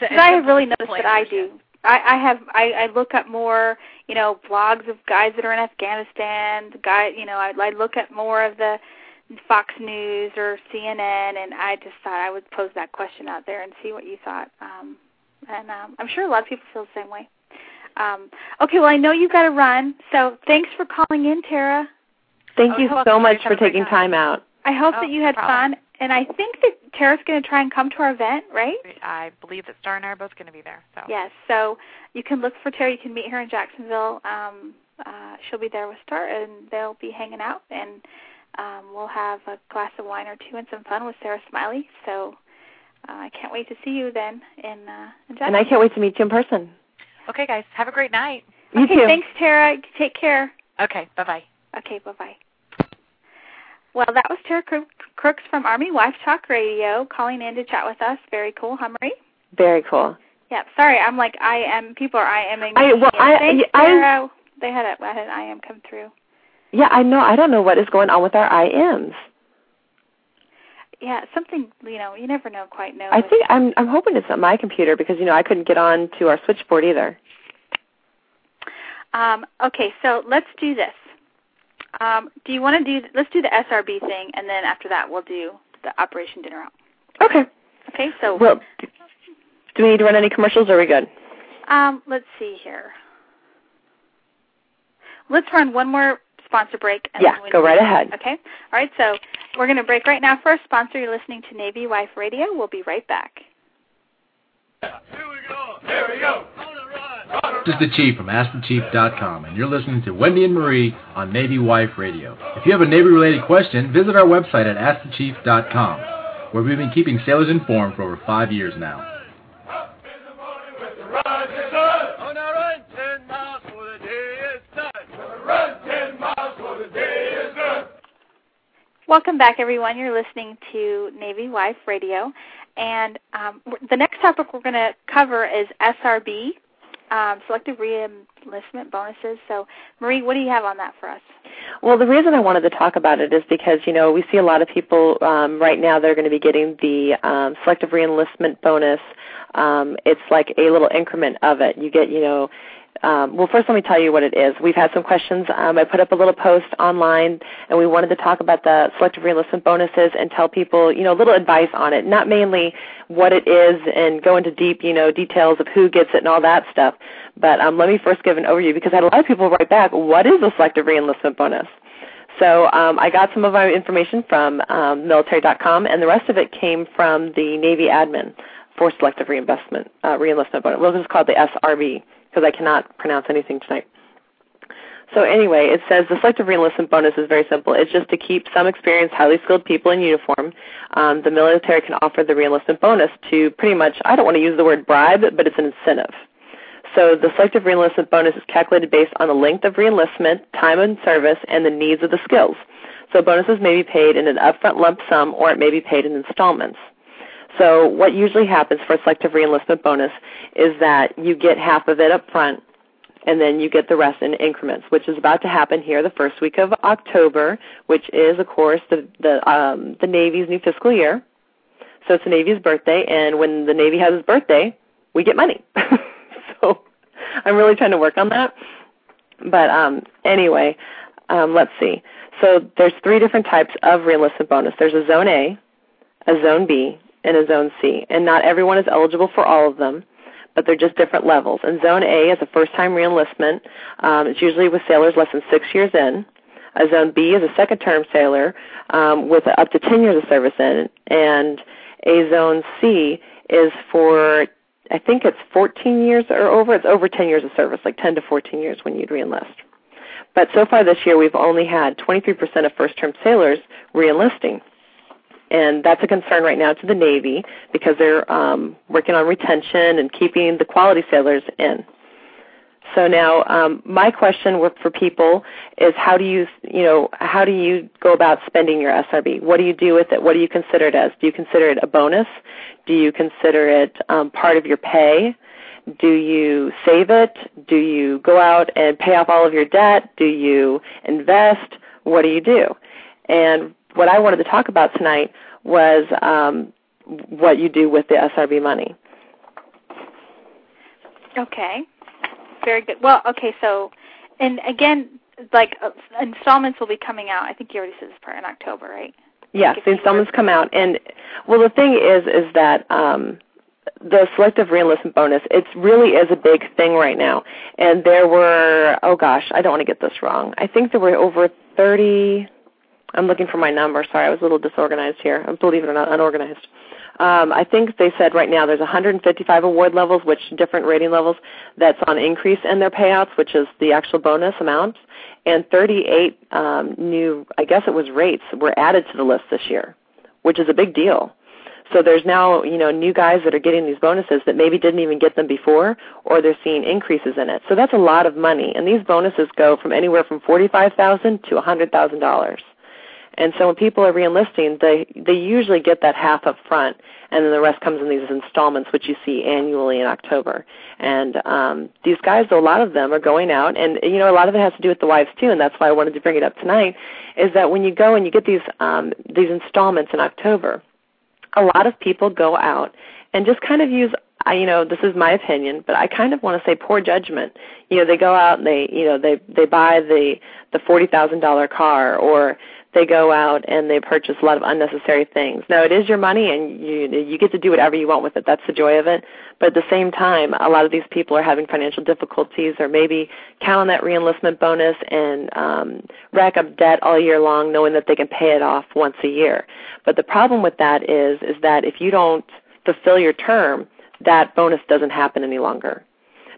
[SPEAKER 5] So-
[SPEAKER 2] Because I have really noticed that I do. I, I have I, I look up more, you know, blogs of guys that are in Afghanistan. The guy, you know, I, I look at more of the Fox News or CNN, and I just thought I would pose that question out there and see what you thought. Um, and um, I'm sure a lot of people feel the same way. Um, okay, well, I know you've got to run, so thanks for calling in, Tara.
[SPEAKER 3] Thank
[SPEAKER 5] Oh,
[SPEAKER 3] you so much for taking
[SPEAKER 5] time.
[SPEAKER 3] time out.
[SPEAKER 2] I hope
[SPEAKER 5] Oh,
[SPEAKER 2] that you had
[SPEAKER 5] problem.
[SPEAKER 2] fun, and I think that Tara's going to try and come to our event, right?
[SPEAKER 5] I believe that Star and I are both going to be there. So
[SPEAKER 2] Yes, so you can look for Tara. You can meet her in Jacksonville. Um, uh, she'll be there with Star, and they'll be hanging out, and um, we'll have a glass of wine or two and some fun with Sarah Smiley. So uh, I can't wait to see you then in, uh, in Jacksonville.
[SPEAKER 3] And I can't wait to meet you in person.
[SPEAKER 5] Okay, guys, have a great night.
[SPEAKER 3] You
[SPEAKER 2] okay,
[SPEAKER 3] too.
[SPEAKER 2] thanks, Tara. Take care.
[SPEAKER 5] Okay, bye bye.
[SPEAKER 2] Okay, bye bye. Well, that was Tara Crooks from Army Wife Talk Radio calling in to chat with us. Very cool, huh, Marie?
[SPEAKER 3] Very cool.
[SPEAKER 2] Yeah, sorry, I'm like I am. People are I am.
[SPEAKER 3] I- well, I-
[SPEAKER 2] Thanks,
[SPEAKER 3] I-
[SPEAKER 2] Sarah. They had a, I had an IM come through.
[SPEAKER 3] Yeah, I know. I don't know what is going on with our IMs.
[SPEAKER 2] Yeah, something you know. You never know quite know.
[SPEAKER 3] I think I'm I'm hoping it's not my computer because you know I couldn't get on to our switchboard either.
[SPEAKER 2] Um, okay, so let's do this. Um, do you want to do? Let's do the SRB thing, and then after that, we'll do the Operation Dinner Out.
[SPEAKER 3] Okay.
[SPEAKER 2] Okay. So.
[SPEAKER 3] Well, do we need to run any commercials? Or are we good?
[SPEAKER 2] Um, let's see here. Let's run one more sponsor break. And
[SPEAKER 3] yeah, go right ahead.
[SPEAKER 2] Okay. All right. So we're going to break right now for a sponsor. You're listening to Navy Wife Radio. We'll be right back.
[SPEAKER 7] Here we go. Here we go. This is the Chief from AskTheChief.com, and you're listening to Wendy and Marie on Navy Wife Radio. If you have a Navy-related question, visit our website at AskTheChief.com, where we've been keeping sailors informed for over five years now.
[SPEAKER 2] Welcome back, everyone. You're listening to Navy Wife Radio. And um, the next topic we're going to cover is SRB, um, selective reenlistment bonuses. So, Marie, what do you have on that for us?
[SPEAKER 3] Well, the reason I wanted to talk about it is because you know we see a lot of people um, right now that are going to be getting the um, selective reenlistment bonus. Um, it's like a little increment of it. You get you know um, well, first let me tell you what it is. We've had some questions. Um, I put up a little post online, and we wanted to talk about the selective reenlistment bonuses and tell people, you know, a little advice on it. Not mainly what it is and go into deep, you know, details of who gets it and all that stuff. But um, let me first give an overview because I had a lot of people write back, what is a selective reenlistment bonus? So um, I got some of my information from um, military.com, and the rest of it came from the Navy admin for selective reinvestment, uh, reenlistment bonus. Well, it's called the SRB because I cannot pronounce anything tonight. So anyway, it says the selective reenlistment bonus is very simple. It's just to keep some experienced, highly skilled people in uniform. Um, the military can offer the reenlistment bonus to pretty much, I don't want to use the word bribe, but it's an incentive. So the selective reenlistment bonus is calculated based on the length of reenlistment, time in service, and the needs of the skills. So bonuses may be paid in an upfront lump sum or it may be paid in installments. So what usually happens for a selective reenlistment bonus is that you get half of it up front and then you get the rest in increments, which is about to happen here the first week of October, which is of course the the um, the Navy's new fiscal year. So it's the Navy's birthday, and when the Navy has its birthday, we get money. so I'm really trying to work on that. But um, anyway, um, let's see. So there's three different types of reenlistment bonus. There's a Zone A, a Zone B, and a Zone C, and not everyone is eligible for all of them, but they're just different levels. And Zone A is a first-time reenlistment. Um, it's usually with sailors less than six years in. A Zone B is a second-term sailor um, with up to 10 years of service in, and a Zone C is for I think it's 14 years or over. It's over 10 years of service, like 10 to 14 years when you'd reenlist. But so far this year, we've only had 23% of first-term sailors reenlisting and that's a concern right now to the Navy because they're um, working on retention and keeping the quality sailors in. So now, um, my question for people is, how do you, you know, how do you go about spending your SRB? What do you do with it? What do you consider it as? Do you consider it a bonus? Do you consider it um, part of your pay? Do you save it? Do you go out and pay off all of your debt? Do you invest? What do you do? And what I wanted to talk about tonight was um, what you do with the SRB money.
[SPEAKER 2] Okay, very good. Well, okay, so, and again, like uh, installments will be coming out. I think you already said this part in October, right?
[SPEAKER 3] Yes, the installments come out, and well, the thing is, is that um, the selective reenlistment bonus, it really is a big thing right now. And there were, oh gosh, I don't want to get this wrong. I think there were over 30, I'm looking for my number. Sorry, I was a little disorganized here. Believe it or not, unorganized. Um, I think they said right now there's 155 award levels, which different rating levels, that's on increase in their payouts, which is the actual bonus amounts, and 38 um, new, I guess it was rates, were added to the list this year, which is a big deal. So there's now, you know, new guys that are getting these bonuses that maybe didn't even get them before, or they're seeing increases in it. So that's a lot of money, and these bonuses go from anywhere from forty-five thousand to a hundred thousand dollars. And so when people are reenlisting, they they usually get that half up front, and then the rest comes in these installments, which you see annually in October. And um, these guys, a lot of them are going out, and you know a lot of it has to do with the wives too, and that's why I wanted to bring it up tonight. Is that when you go and you get these um, these installments in October, a lot of people go out and just kind of use I, you know, this is my opinion, but I kind of want to say poor judgment. You know, they go out and they, you know, they they buy the the forty thousand dollar car, or they go out and they purchase a lot of unnecessary things. Now it is your money and you you get to do whatever you want with it. That's the joy of it. But at the same time, a lot of these people are having financial difficulties or maybe count on that reenlistment bonus and um rack up debt all year long knowing that they can pay it off once a year. But the problem with that is is that if you don't fulfill your term, that bonus doesn't happen any longer.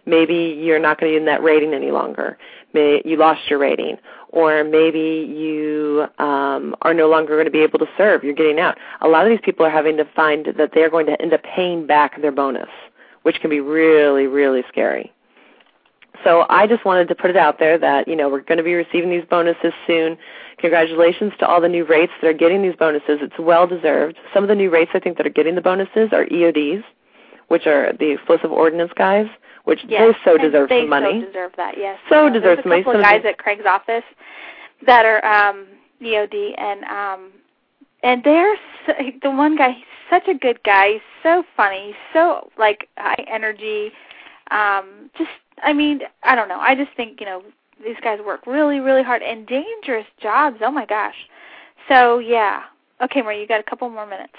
[SPEAKER 3] Maybe you're not going to be in that rating any longer. May you lost your rating, or maybe you um, are no longer going to be able to serve. You're getting out. A lot of these people are having to find that they are going to end up paying back their bonus, which can be really, really scary. So I just wanted to put it out there that you know we're going to be receiving these bonuses soon. Congratulations to all the new rates that are getting these bonuses. It's well deserved. Some of the new rates I think that are getting the bonuses are EODs, which are the explosive ordnance guys which
[SPEAKER 2] yes,
[SPEAKER 3] they so deserve
[SPEAKER 2] they
[SPEAKER 3] some money.
[SPEAKER 2] so deserve that, yes.
[SPEAKER 3] So
[SPEAKER 2] uh,
[SPEAKER 3] deserve
[SPEAKER 2] some
[SPEAKER 3] money.
[SPEAKER 2] There's a couple of guys at Craig's office that are um EOD and um and they're so, the one guy he's such a good guy. He's so funny. He's so like high energy. Um just i mean i don't know. I just think you know these guys work really really hard and dangerous jobs. Oh my gosh. So yeah. Okay marie you got a couple more minutes.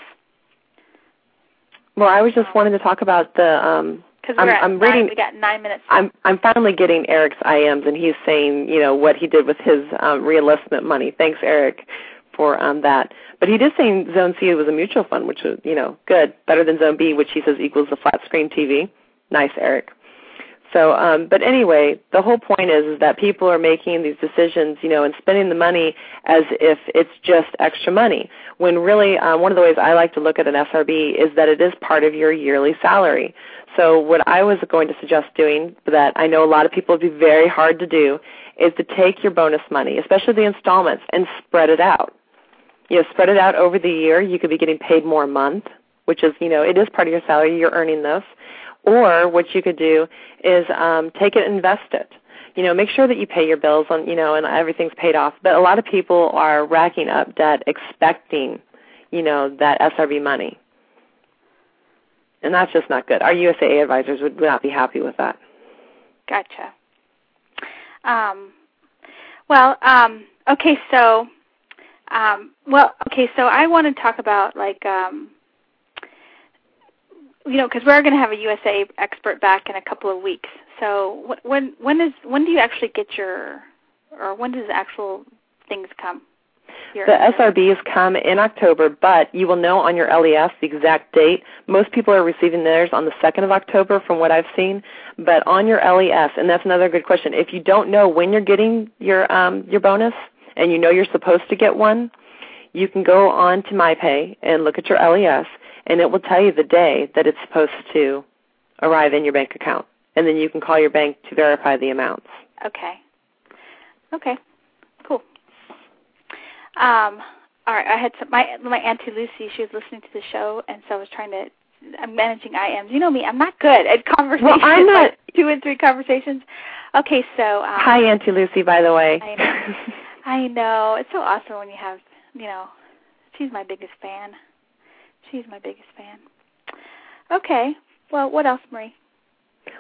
[SPEAKER 3] Well i was just wanting to talk about the um
[SPEAKER 2] because
[SPEAKER 3] I'm, I'm
[SPEAKER 2] nine,
[SPEAKER 3] reading.
[SPEAKER 2] we got nine minutes.
[SPEAKER 3] I'm I'm finally getting Eric's IMs, and he's saying, you know, what he did with his um, reenlistment money. Thanks, Eric, for um, that. But he did say Zone C was a mutual fund, which was, you know, good, better than Zone B, which he says equals the flat screen TV. Nice, Eric. So, um, but anyway, the whole point is, is that people are making these decisions, you know, and spending the money as if it's just extra money. When really, um, one of the ways I like to look at an SRB is that it is part of your yearly salary. So, what I was going to suggest doing, that I know a lot of people would be very hard to do, is to take your bonus money, especially the installments, and spread it out. You know, spread it out over the year. You could be getting paid more a month, which is, you know, it is part of your salary. You're earning this. Or what you could do is um, take it and invest it. You know, make sure that you pay your bills on, you know, and everything's paid off. But a lot of people are racking up debt expecting, you know, that SRB money. And that's just not good. Our USAA advisors would not be happy with that.
[SPEAKER 2] Gotcha. Um, well, um, okay, so, um, well, okay, so I want to talk about like um, you know, because we're going to have a USA expert back in a couple of weeks. So when when is when do you actually get your, or when does the actual things come?
[SPEAKER 3] The SRBs come in October, but you will know on your LES the exact date. Most people are receiving theirs on the 2nd of October from what I've seen, but on your LES, and that's another good question. If you don't know when you're getting your um, your bonus and you know you're supposed to get one, you can go on to MyPay and look at your LES and it will tell you the day that it's supposed to arrive in your bank account. And then you can call your bank to verify the amounts.
[SPEAKER 2] Okay. Okay. Cool. Um, all right. I had some, my my auntie Lucy. She was listening to the show, and so I was trying to. I'm managing IMs. You know me. I'm not good at conversations.
[SPEAKER 3] Well, I'm not.
[SPEAKER 2] Like two and three conversations. Okay, so. Um,
[SPEAKER 3] Hi, Auntie Lucy. By the way.
[SPEAKER 2] I know. I know. It's so awesome when you have, you know, she's my biggest fan. She's my biggest fan. Okay. Well, what else, Marie?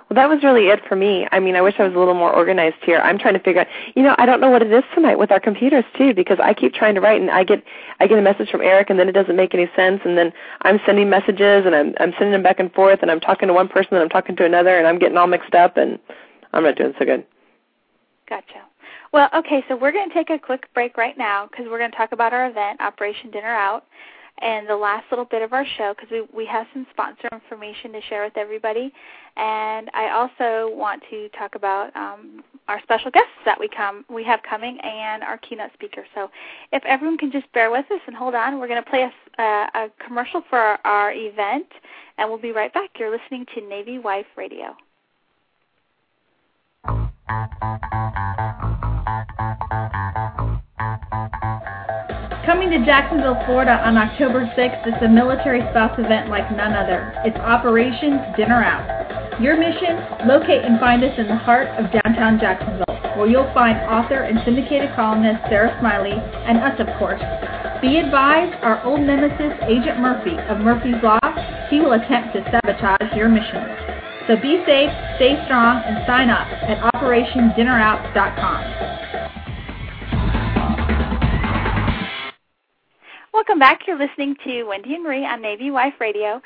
[SPEAKER 3] Well, that was really it for me. I mean, I wish I was a little more organized here. I'm trying to figure out. You know, I don't know what it is tonight with our computers too, because I keep trying to write and I get I get a message from Eric and then it doesn't make any sense, and then I'm sending messages and I'm I'm sending them back and forth, and I'm talking to one person and I'm talking to another, and I'm getting all mixed up, and I'm not doing so good.
[SPEAKER 2] Gotcha. Well, okay, so we're going to take a quick break right now because we're going to talk about our event, Operation Dinner Out and the last little bit of our show because we we have some sponsor information to share with everybody, and I also want to talk about um, our special guests that we come we have coming and our keynote speaker. So if everyone can just bear with us and hold on, we're going to play a, a, a commercial for our, our event, and we'll be right back. You're listening to Navy Wife Radio.
[SPEAKER 8] Coming to Jacksonville, Florida on October 6th is a military spouse event like none other. It's Operation Dinner Out. Your mission? Locate and find us in the heart of downtown Jacksonville, where you'll find author and syndicated columnist Sarah Smiley and us, of course. Be advised, our old nemesis, Agent Murphy of Murphy's Law, he will attempt to sabotage your mission. So be safe, stay strong, and sign up at OperationDinnerOut.com.
[SPEAKER 2] Welcome back. You're listening to Wendy and Marie on Navy Wife Radio.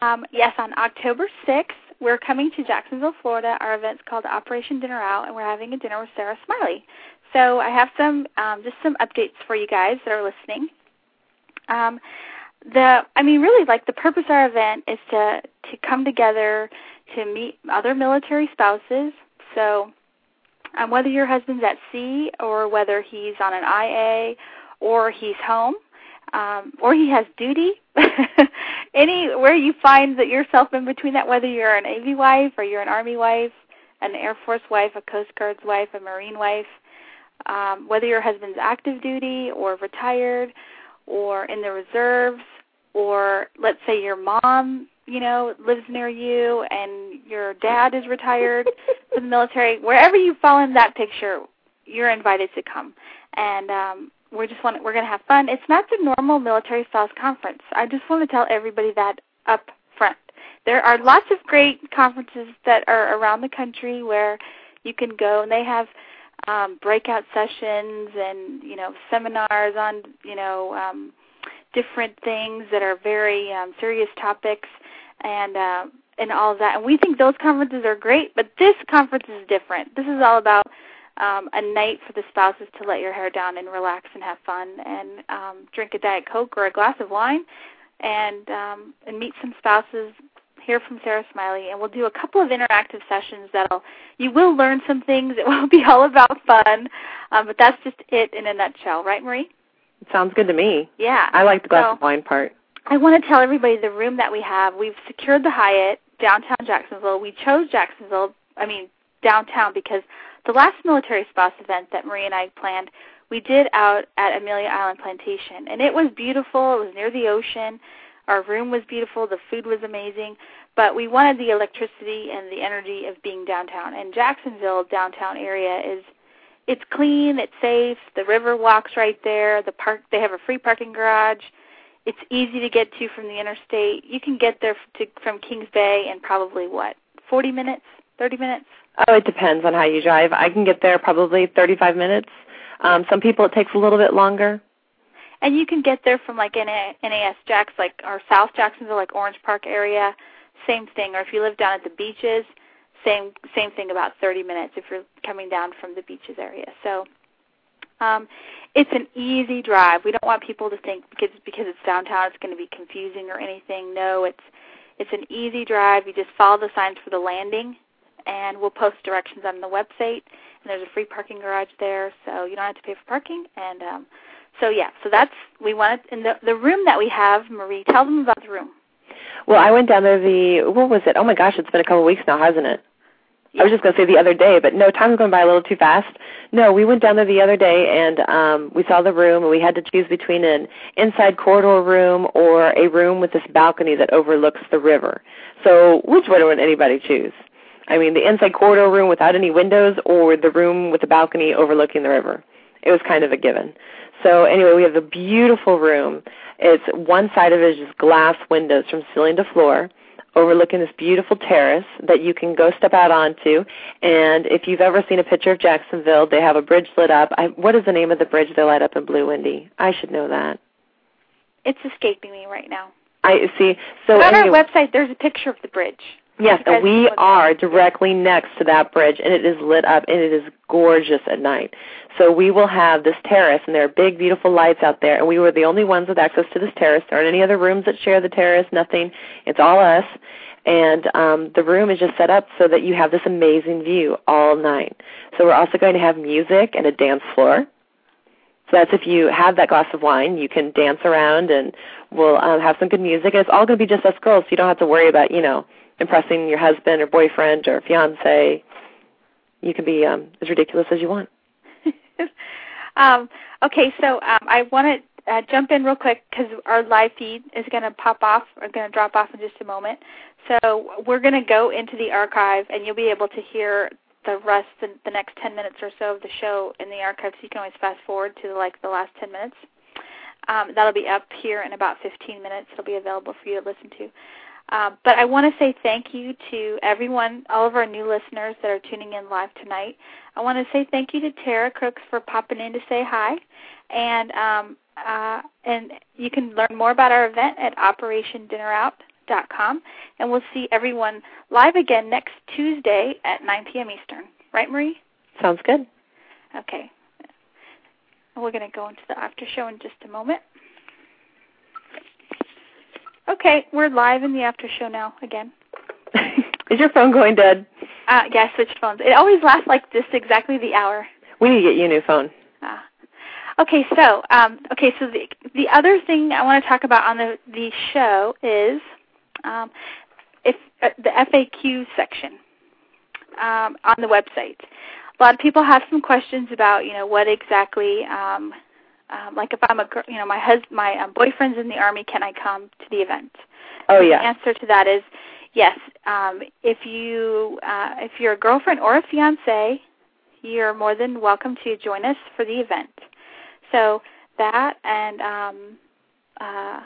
[SPEAKER 2] Um, yes, on October 6th, we're coming to Jacksonville, Florida. Our event's called Operation Dinner Out, and we're having a dinner with Sarah Smiley. So I have some um, just some updates for you guys that are listening. Um, the I mean, really, like the purpose of our event is to to come together to meet other military spouses. So um, whether your husband's at sea or whether he's on an IA or he's home um, or he has duty. Anywhere you find that yourself in between that, whether you're a Navy wife or you're an Army wife, an Air Force wife, a Coast Guard's wife, a Marine wife, um, whether your husband's active duty or retired or in the reserves, or let's say your mom, you know, lives near you and your dad is retired from the military, wherever you fall in that picture, you're invited to come. And um, we're just want we're going to have fun. It's not the normal military spouse conference. I just want to tell everybody that up front. There are lots of great conferences that are around the country where you can go and they have um breakout sessions and you know seminars on you know um different things that are very um serious topics and uh and all of that and we think those conferences are great but this conference is different this is all about um, a night for the spouses to let your hair down and relax and have fun and um, drink a diet coke or a glass of wine and um, and meet some spouses hear from Sarah Smiley and we'll do a couple of interactive sessions that'll you will learn some things. It will be all about fun. Um, but that's just it in a nutshell. Right Marie?
[SPEAKER 3] It sounds good to me.
[SPEAKER 2] Yeah.
[SPEAKER 3] I like the glass
[SPEAKER 2] so,
[SPEAKER 3] of wine part.
[SPEAKER 2] I want to tell everybody the room that we have. We've secured the Hyatt downtown Jacksonville. We chose Jacksonville I mean downtown because the last military spouse event that Marie and I planned, we did out at Amelia Island Plantation, and it was beautiful. It was near the ocean. Our room was beautiful. The food was amazing, but we wanted the electricity and the energy of being downtown. And Jacksonville downtown area is it's clean, it's safe. The river walks right there. The park they have a free parking garage. It's easy to get to from the interstate. You can get there to, from Kings Bay in probably what 40 minutes, 30 minutes.
[SPEAKER 3] Oh, it depends on how you drive. I can get there probably 35 minutes. Um, some people it takes a little bit longer.
[SPEAKER 2] And you can get there from like NAS Jax, like or South Jacksonville, like Orange Park area. Same thing. Or if you live down at the beaches, same same thing. About 30 minutes if you're coming down from the beaches area. So um, it's an easy drive. We don't want people to think because because it's downtown it's going to be confusing or anything. No, it's it's an easy drive. You just follow the signs for the landing and we'll post directions on the website. And there's a free parking garage there, so you don't have to pay for parking. And um, so yeah, so that's we wanted in the the room that we have. Marie, tell them about the room.
[SPEAKER 3] Well, I went down there the what was it? Oh my gosh, it's been a couple of weeks now, hasn't it? I was just going to say the other day, but no, time's going by a little too fast. No, we went down there the other day and um we saw the room and we had to choose between an inside corridor room or a room with this balcony that overlooks the river. So which one would anybody choose? I mean, the inside corridor room without any windows or the room with the balcony overlooking the river. It was kind of a given. So anyway, we have a beautiful room. It's one side of it is just glass windows from ceiling to floor overlooking this beautiful terrace that you can go step out onto. And if you've ever seen a picture of Jacksonville, they have a bridge lit up. I, what is the name of the bridge they light up in blue, Wendy? I should know that.
[SPEAKER 2] It's escaping me right now.
[SPEAKER 3] I see. So
[SPEAKER 2] but on
[SPEAKER 3] anyway,
[SPEAKER 2] our website, there's a picture of the bridge.
[SPEAKER 3] Yes, and we are directly next to that bridge, and it is lit up, and it is gorgeous at night. So we will have this terrace, and there are big, beautiful lights out there, and we were the only ones with access to this terrace. There aren't any other rooms that share the terrace, nothing. It's all us. And um, the room is just set up so that you have this amazing view all night. So we're also going to have music and a dance floor. So that's if you have that glass of wine, you can dance around, and we'll um, have some good music. And it's all going to be just us girls, so you don't have to worry about, you know, impressing your husband or boyfriend or fiance. You can be um, as ridiculous as you want.
[SPEAKER 2] um, okay, so um, I want to uh, jump in real quick because our live feed is going to pop off or going to drop off in just a moment. So we're going to go into the archive, and you'll be able to hear the rest, the, the next 10 minutes or so of the show in the archive. So you can always fast forward to like the last 10 minutes. Um, that'll be up here in about 15 minutes. It'll be available for you to listen to. Uh, but I want to say thank you to everyone, all of our new listeners that are tuning in live tonight. I want to say thank you to Tara Crooks for popping in to say hi, and um, uh, and you can learn more about our event at OperationDinnerOut.com, and we'll see everyone live again next Tuesday at 9 p.m. Eastern. Right, Marie?
[SPEAKER 3] Sounds good.
[SPEAKER 2] Okay. We're going to go into the after show in just a moment. Okay, we're live in the after show now again.
[SPEAKER 3] Is your phone going dead?
[SPEAKER 2] Uh, yeah, I switched phones. It always lasts like this exactly the hour.
[SPEAKER 3] We need to get you a new phone.
[SPEAKER 2] Ah. Okay, so um, okay, so the the other thing I want to talk about on the the show is um, if uh, the FAQ section um, on the website. A lot of people have some questions about you know what exactly um, um, like if I'm a girl, you know my husband, my um, boyfriend's in the army, can I come to the event?
[SPEAKER 3] Oh yeah.
[SPEAKER 2] The answer to that is yes. Um, if you uh, if you're a girlfriend or a fiance, you're more than welcome to join us for the event. So that and um, uh,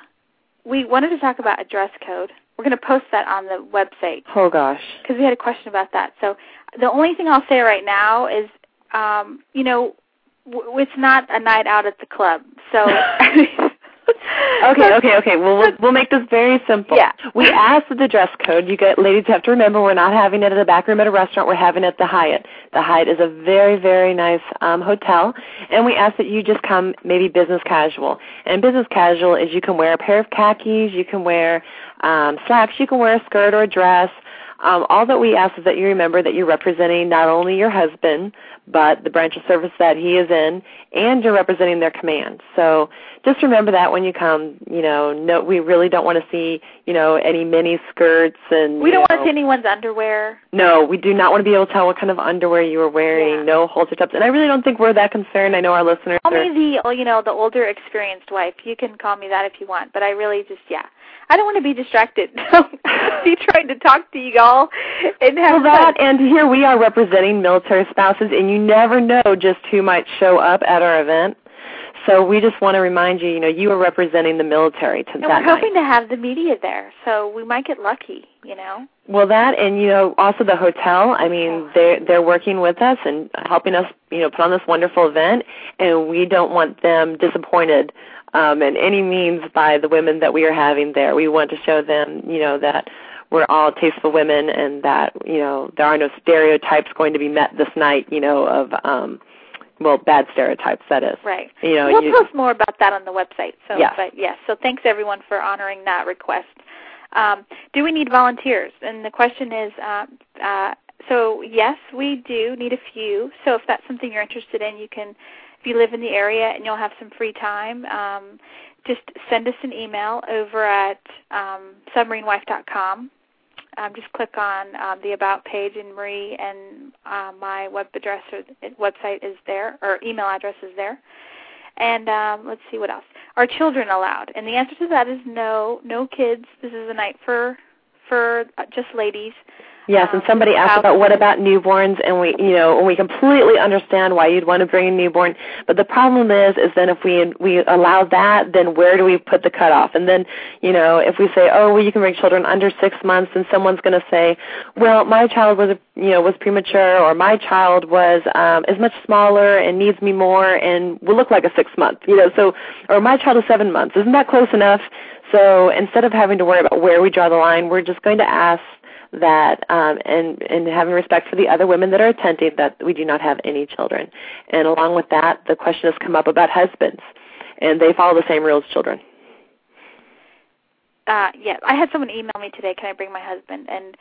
[SPEAKER 2] we wanted to talk about a dress code. We're going to post that on the website.
[SPEAKER 3] Oh gosh.
[SPEAKER 2] Because we had a question about that. So the only thing I'll say right now is, um, you know, it's not a night out at the club. So.
[SPEAKER 3] okay, okay, okay. Well, we'll we'll make this very simple.
[SPEAKER 2] Yeah.
[SPEAKER 3] We asked for the dress code. You get ladies have to remember we're not having it at a back room at a restaurant. We're having it at the Hyatt. The Hyatt is a very very nice um hotel, and we ask that you just come maybe business casual. And business casual is you can wear a pair of khakis, you can wear um slacks, you can wear a skirt or a dress. Um, all that we ask is that you remember that you're representing not only your husband, but the branch of service that he is in, and you're representing their command. So just remember that when you come. You know, no, we really don't want to see you know any mini skirts and.
[SPEAKER 2] We don't
[SPEAKER 3] you
[SPEAKER 2] want to see anyone's underwear.
[SPEAKER 3] No, we do not want to be able to tell what kind of underwear you are wearing.
[SPEAKER 2] Yeah.
[SPEAKER 3] No halter tops, and I really don't think we're that concerned. I know our listeners.
[SPEAKER 2] Call
[SPEAKER 3] are,
[SPEAKER 2] me the oh, you know the older experienced wife. You can call me that if you want, but I really just yeah. I don't want to be distracted. be trying to talk to you all and have
[SPEAKER 3] well, that, and here we are representing military spouses, and you never know just who might show up at our event. So we just want to remind you, you know, you are representing the military to
[SPEAKER 2] and
[SPEAKER 3] that
[SPEAKER 2] we're
[SPEAKER 3] night.
[SPEAKER 2] hoping to have the media there, so we might get lucky, you know.
[SPEAKER 3] Well, that and you know also the hotel. I mean, they're they're working with us and helping us, you know, put on this wonderful event, and we don't want them disappointed um, in any means by the women that we are having there. We want to show them, you know, that we're all tasteful women and that you know there are no stereotypes going to be met this night. You know of um, well, bad stereotypes. That is
[SPEAKER 2] Right.
[SPEAKER 3] You know,
[SPEAKER 2] we'll
[SPEAKER 3] you,
[SPEAKER 2] post more about that on the website. So,
[SPEAKER 3] Yes.
[SPEAKER 2] but yes. So thanks everyone for honoring that request. Um, do we need volunteers? And the question is, uh, uh, so yes, we do need a few. So if that's something you're interested in, you can, if you live in the area and you'll have some free time, um, just send us an email over at um, submarinewife.com. Um, just click on um, the About page, and Marie and uh, my web address or website is there, or email address is there. And um, let's see what else. Are children allowed? And the answer to that is no. No kids. This is a night for for uh, just ladies.
[SPEAKER 3] Yes, and somebody asked about what about newborns, and we, you know, and we completely understand why you'd want to bring a newborn. But the problem is, is then if we we allow that, then where do we put the cutoff? And then, you know, if we say, oh, well, you can bring children under six months, then someone's going to say, well, my child was, you know, was premature, or my child was um, is much smaller and needs me more, and will look like a six month, you know. So, or my child is seven months. Isn't that close enough? So instead of having to worry about where we draw the line, we're just going to ask that um, and and having respect for the other women that are attending that we do not have any children. And along with that, the question has come up about husbands, and they follow the same rules as children.
[SPEAKER 2] uh yeah i had someone email me today can i bring my husband and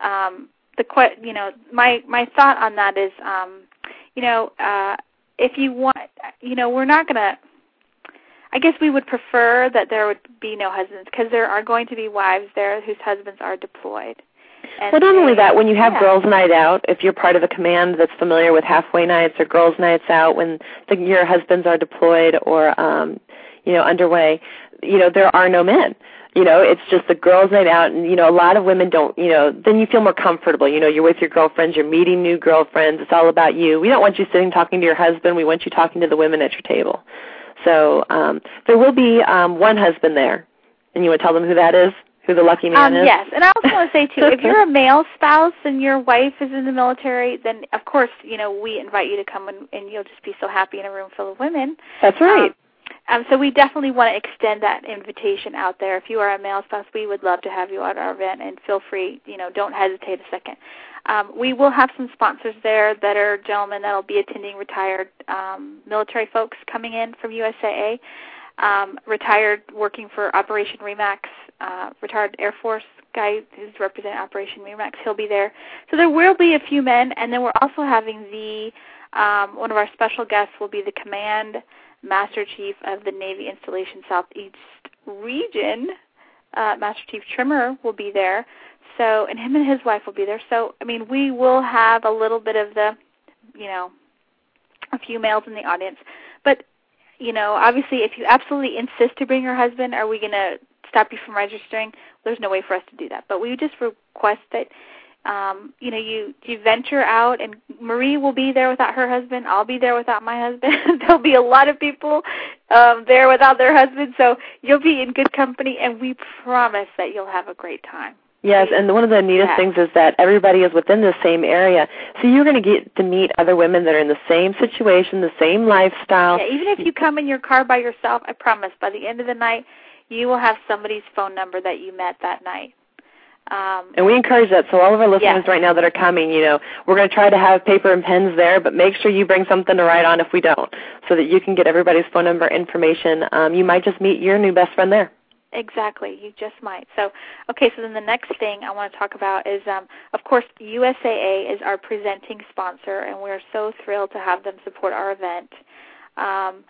[SPEAKER 2] um the que- you know my my thought on that is um you know uh if you want you know we're not going to I guess we would prefer that there would be no husbands because there are going to be wives there whose husbands are deployed. And
[SPEAKER 3] well, not only that, when you have
[SPEAKER 2] yeah.
[SPEAKER 3] girls' night out, if you're part of a command that's familiar with halfway nights or girls' nights out, when the, your husbands are deployed or um, you know underway, you know there are no men. You know, it's just the girls' night out, and you know a lot of women don't. You know, then you feel more comfortable. You know, you're with your girlfriends, you're meeting new girlfriends. It's all about you. We don't want you sitting talking to your husband. We want you talking to the women at your table. So um, there will be um, one husband there, and you want to tell them who that is? Who the lucky man
[SPEAKER 2] um,
[SPEAKER 3] is?
[SPEAKER 2] Yes, and I also want to say too, if you're a male spouse and your wife is in the military, then of course, you know, we invite you to come and, and you'll just be so happy in a room full of women.
[SPEAKER 3] That's right.
[SPEAKER 2] Um, um, so we definitely want to extend that invitation out there. If you are a male spouse, we would love to have you at our event, and feel free. You know, don't hesitate a second. Um, we will have some sponsors there that are gentlemen that will be attending retired um, military folks coming in from USAA, um, retired working for Operation Remax, uh, retired Air Force guy who's representing Operation Remax. He'll be there. So there will be a few men, and then we're also having the um, one of our special guests will be the Command Master Chief of the Navy Installation Southeast Region. Uh, Master Chief Trimmer will be there. So, and him and his wife will be there. So, I mean, we will have a little bit of the, you know, a few males in the audience. But, you know, obviously, if you absolutely insist to bring your husband, are we going to stop you from registering? There's no way for us to do that. But we just request that um, you know, you you venture out, and Marie will be there without her husband. I'll be there without my husband. There'll be a lot of people um, there without their husband, so you'll be in good company, and we promise that you'll have a great time.
[SPEAKER 3] Yes, and one of the neatest
[SPEAKER 2] Yeah.
[SPEAKER 3] things is that everybody is within the same area. So you're going to get to meet other women that are in the same situation, the same lifestyle.
[SPEAKER 2] Yeah, even if you come in your car by yourself, I promise by the end of the night, you will have somebody's phone number that you met that night. Um,
[SPEAKER 3] And we encourage that. So all of our listeners right now that are coming, you know, we're going to try to have paper and pens there, but make sure you bring something to write on if we don't, so that you can get everybody's phone number information. Um, you might just meet your new best friend there.
[SPEAKER 2] Exactly, you just might. So, okay, so then the next thing I want to talk about is, um, of course, USAA is our presenting sponsor, and we're so thrilled to have them support our event. Um,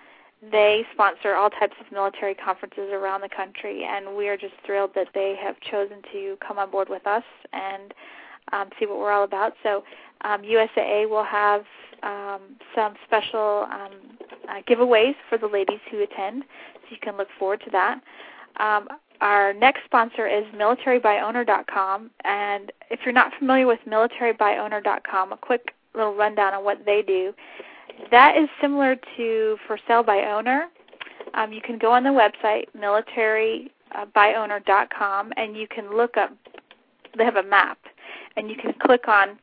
[SPEAKER 2] they sponsor all types of military conferences around the country, and we are just thrilled that they have chosen to come on board with us and um, see what we're all about. So, um, USAA will have um, some special um, uh, giveaways for the ladies who attend, so you can look forward to that. Um, our next sponsor is militarybyowner.com, and if you're not familiar with militarybyowner.com, a quick little rundown on what they do. That is similar to for sale by owner. Um, you can go on the website militarybyowner.com, and you can look up. They have a map, and you can click on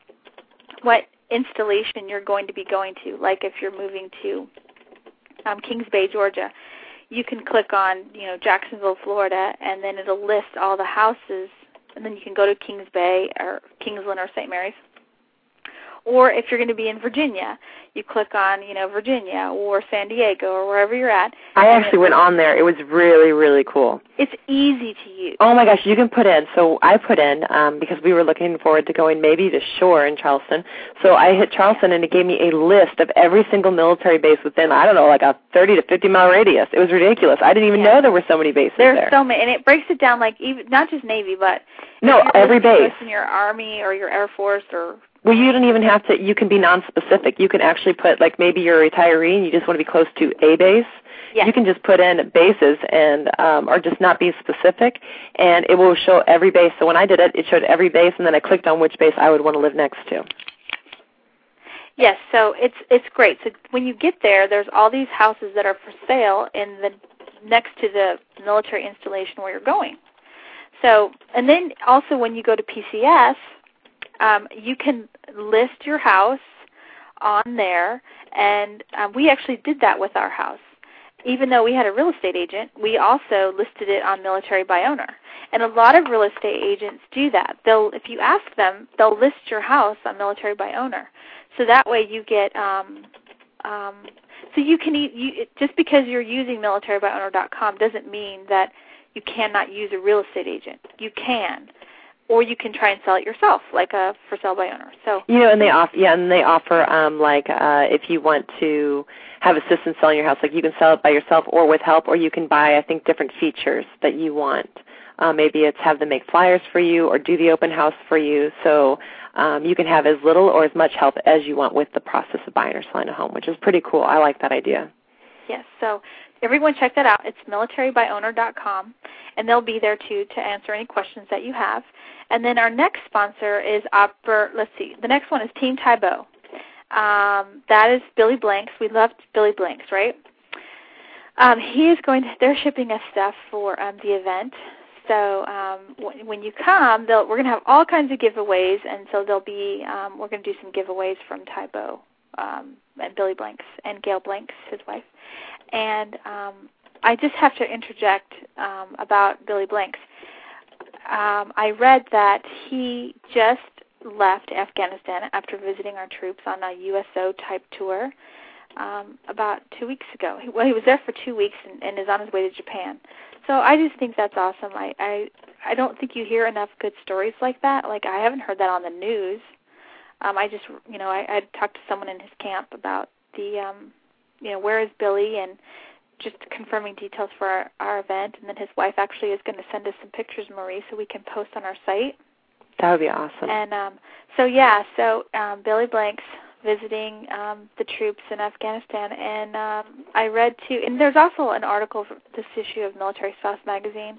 [SPEAKER 2] what installation you're going to be going to. Like if you're moving to um, Kings Bay, Georgia, you can click on you know Jacksonville, Florida, and then it'll list all the houses, and then you can go to Kings Bay or Kingsland or St. Mary's. Or if you're going to be in Virginia, you click on you know Virginia or San Diego or wherever you're at.
[SPEAKER 3] I actually went on there. It was really, really cool.
[SPEAKER 2] It's easy to use.
[SPEAKER 3] Oh my gosh, you can put in. So I put in um, because we were looking forward to going maybe to shore in Charleston. So I hit Charleston and it gave me a list of every single military base within I don't know like a 30 to 50 mile radius. It was ridiculous. I didn't even
[SPEAKER 2] Yeah.
[SPEAKER 3] know there were so many bases
[SPEAKER 2] There's
[SPEAKER 3] there.
[SPEAKER 2] so many, and it breaks it down like even not just Navy, but
[SPEAKER 3] no, every base.
[SPEAKER 2] in your Army or your Air Force or
[SPEAKER 3] Well, you don't even have to. You can be non-specific. You can actually put like maybe you're a retiree and you just want to be close to a base.
[SPEAKER 2] yeah,
[SPEAKER 3] You can just put in bases and um, or just not be specific, and it will show every base. So when I did it, it showed every base, and then I clicked on which base I would want to live next to.
[SPEAKER 2] Yes, so it's it's great. So when you get there, there's all these houses that are for sale in the next to the military installation where you're going. So, and then also when you go to PCS, um, you can list your house on there, and um, we actually did that with our house. Even though we had a real estate agent, we also listed it on Military by Owner. And a lot of real estate agents do that. They'll, if you ask them, they'll list your house on Military by Owner. So that way you get, um, um, so you can eat, you, just because you're using militarybyowner.com doesn't mean that you cannot use a real estate agent. You can, or you can try and sell it yourself, like a for sale by owner. So
[SPEAKER 3] You know, and they offer yeah, and they offer um like uh if you want to have assistance selling your house, like you can sell it by yourself or with help, or you can buy I think different features that you want. Uh, maybe it's have them make flyers for you or do the open house for you. So um, you can have as little or as much help as you want with the process of buying or selling a home, which is pretty cool. I like that idea.
[SPEAKER 2] Yes, so everyone check that out. It's militarybyowner.com, and they'll be there too to answer any questions that you have. And then our next sponsor is Oper. Let's see, the next one is Team Tae Bo. Um, that is Billy Blanks. We love Billy Blanks, right? Um, he is going. To, they're shipping us stuff for um, the event. So um, w- when you come, we're going to have all kinds of giveaways, and so there'll be um, we're going to do some giveaways from Tae Bo um, and Billy Blanks and Gail Blanks, his wife. And um, I just have to interject um, about Billy Blanks. Um, I read that he just left Afghanistan after visiting our troops on a USO type tour um, about two weeks ago. Well, he was there for two weeks and, and is on his way to Japan. So I just think that's awesome. I, I I don't think you hear enough good stories like that. Like I haven't heard that on the news. Um, I just you know I, I talked to someone in his camp about the um, you know where is Billy and just confirming details for our, our event, and then his wife actually is going to send us some pictures, Marie, so we can post on our site.
[SPEAKER 3] That would be awesome.
[SPEAKER 2] And um, so yeah, so um, Billy Blanks visiting um, the troops in Afghanistan, and um, I read too. And there's also an article for this issue of Military Spouse magazine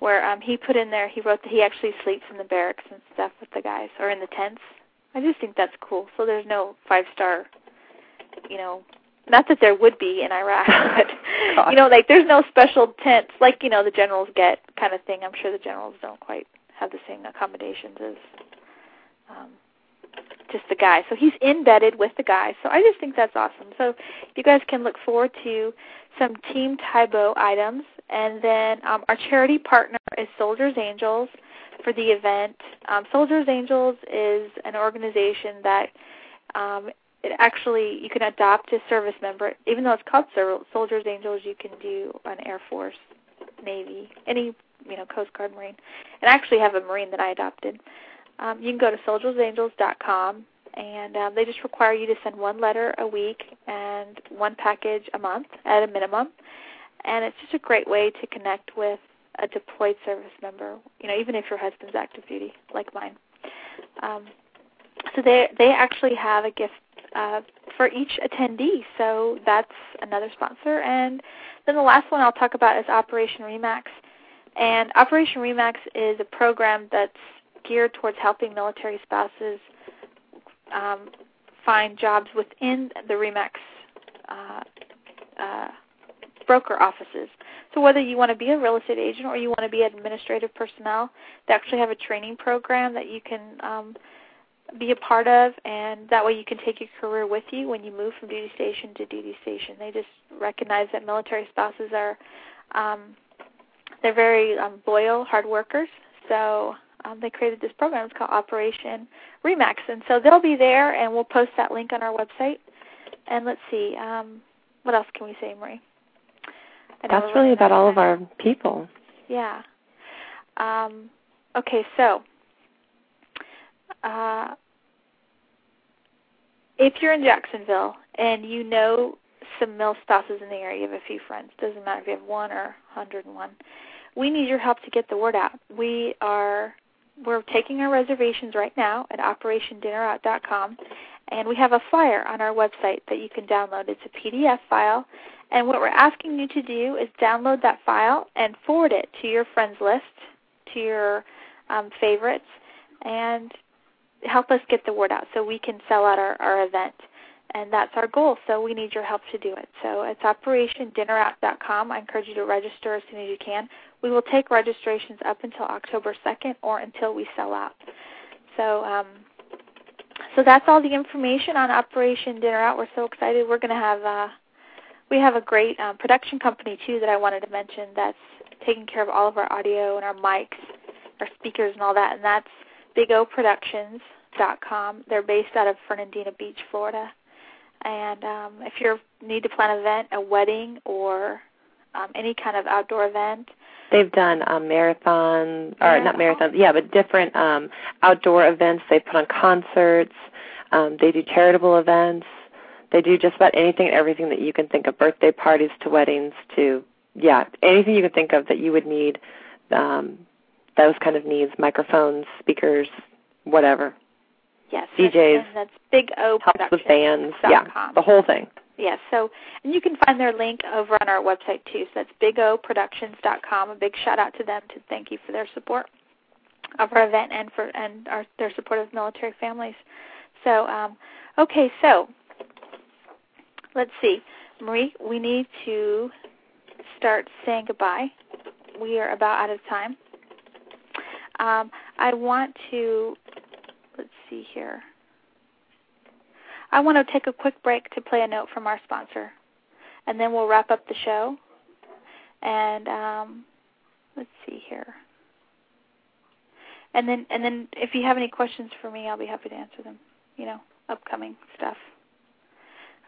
[SPEAKER 2] where um, he put in there. He wrote that he actually sleeps in the barracks and stuff with the guys, or in the tents. I just think that's cool. So there's no five star, you know, not that there would be in Iraq, but you know, like there's no special tents like you know the generals get kind of thing. I'm sure the generals don't quite have the same accommodations as um, just the guy. So he's embedded with the guy. So I just think that's awesome. So you guys can look forward to some Team Tae Bo items, and then um, our charity partner is Soldiers Angels for the event. Um, Soldiers Angels is an organization that um, it actually you can adopt a service member. Even though it's called Soldiers Angels, you can do an Air Force, Navy, any you know Coast Guard, Marine. And I actually have a Marine that I adopted. Um, you can go to soldiersangels.com, and um, they just require you to send one letter a week and one package a month at a minimum. And it's just a great way to connect with a deployed service member. You know, even if your husband's active duty, like mine. Um, so they they actually have a gift uh, for each attendee. So that's another sponsor. And then the last one I'll talk about is Operation Remax. And Operation Remax is a program that's geared towards helping military spouses um, find jobs within the Remax uh, uh, broker offices. So whether you want to be a real estate agent or you want to be administrative personnel, they actually have a training program that you can um, be a part of, and that way you can take your career with you when you move from duty station to duty station. They just recognize that military spouses are um, they're very um, loyal, hard workers. So um, they created this program. It's called Operation Remax, and so they'll be there, and we'll post that link on our website. And let's see, um, what else can we say, Marie?
[SPEAKER 3] That's really about all of our people.
[SPEAKER 2] Yeah. Um, okay, so uh, if you're in Jacksonville and you know some mill spouses in the area, you have a few friends. Doesn't matter if you have one or 101. We need your help to get the word out. We are we're taking our reservations right now at operationdinnerout.com, and we have a flyer on our website that you can download. It's a PDF file, and what we're asking you to do is download that file and forward it to your friends list, to your um, favorites, and help us get the word out so we can sell out our, our event and that's our goal. So we need your help to do it. So it's operationdinnerout.com. I encourage you to register as soon as you can. We will take registrations up until October 2nd or until we sell out. So um, so that's all the information on Operation Dinner Out. We're so excited. We're going to have uh, we have a great um, production company too that I wanted to mention that's taking care of all of our audio and our mics, our speakers and all that, and that's BigOProductions.com. They're based out of Fernandina Beach, Florida. And um, if you need to plan an event, a wedding, or um, any kind of outdoor event,
[SPEAKER 3] they've done um, marathon or yeah. not marathons, yeah, but different um, outdoor events. They put on concerts. Um, they do charitable events. They do just about anything and everything that you can think of, birthday parties to weddings to yeah, anything you can think of that you would need. Um, those kind of needs, microphones, speakers, whatever.
[SPEAKER 2] Yes,
[SPEAKER 3] DJs.
[SPEAKER 2] That's Big O
[SPEAKER 3] helps with bands. Yeah, the whole thing.
[SPEAKER 2] Yes, so and you can find their link over on our website too. So that's bigoproductions.com. A big shout out to them to thank you for their support of our event and for and our their support of military families. So um, okay, so let's see, Marie, we need to start saying goodbye. We are about out of time. Um, I want to, let's see here. I want to take a quick break to play a note from our sponsor, and then we'll wrap up the show. And um, let's see here. And then, and then, if you have any questions for me, I'll be happy to answer them. You know, upcoming stuff.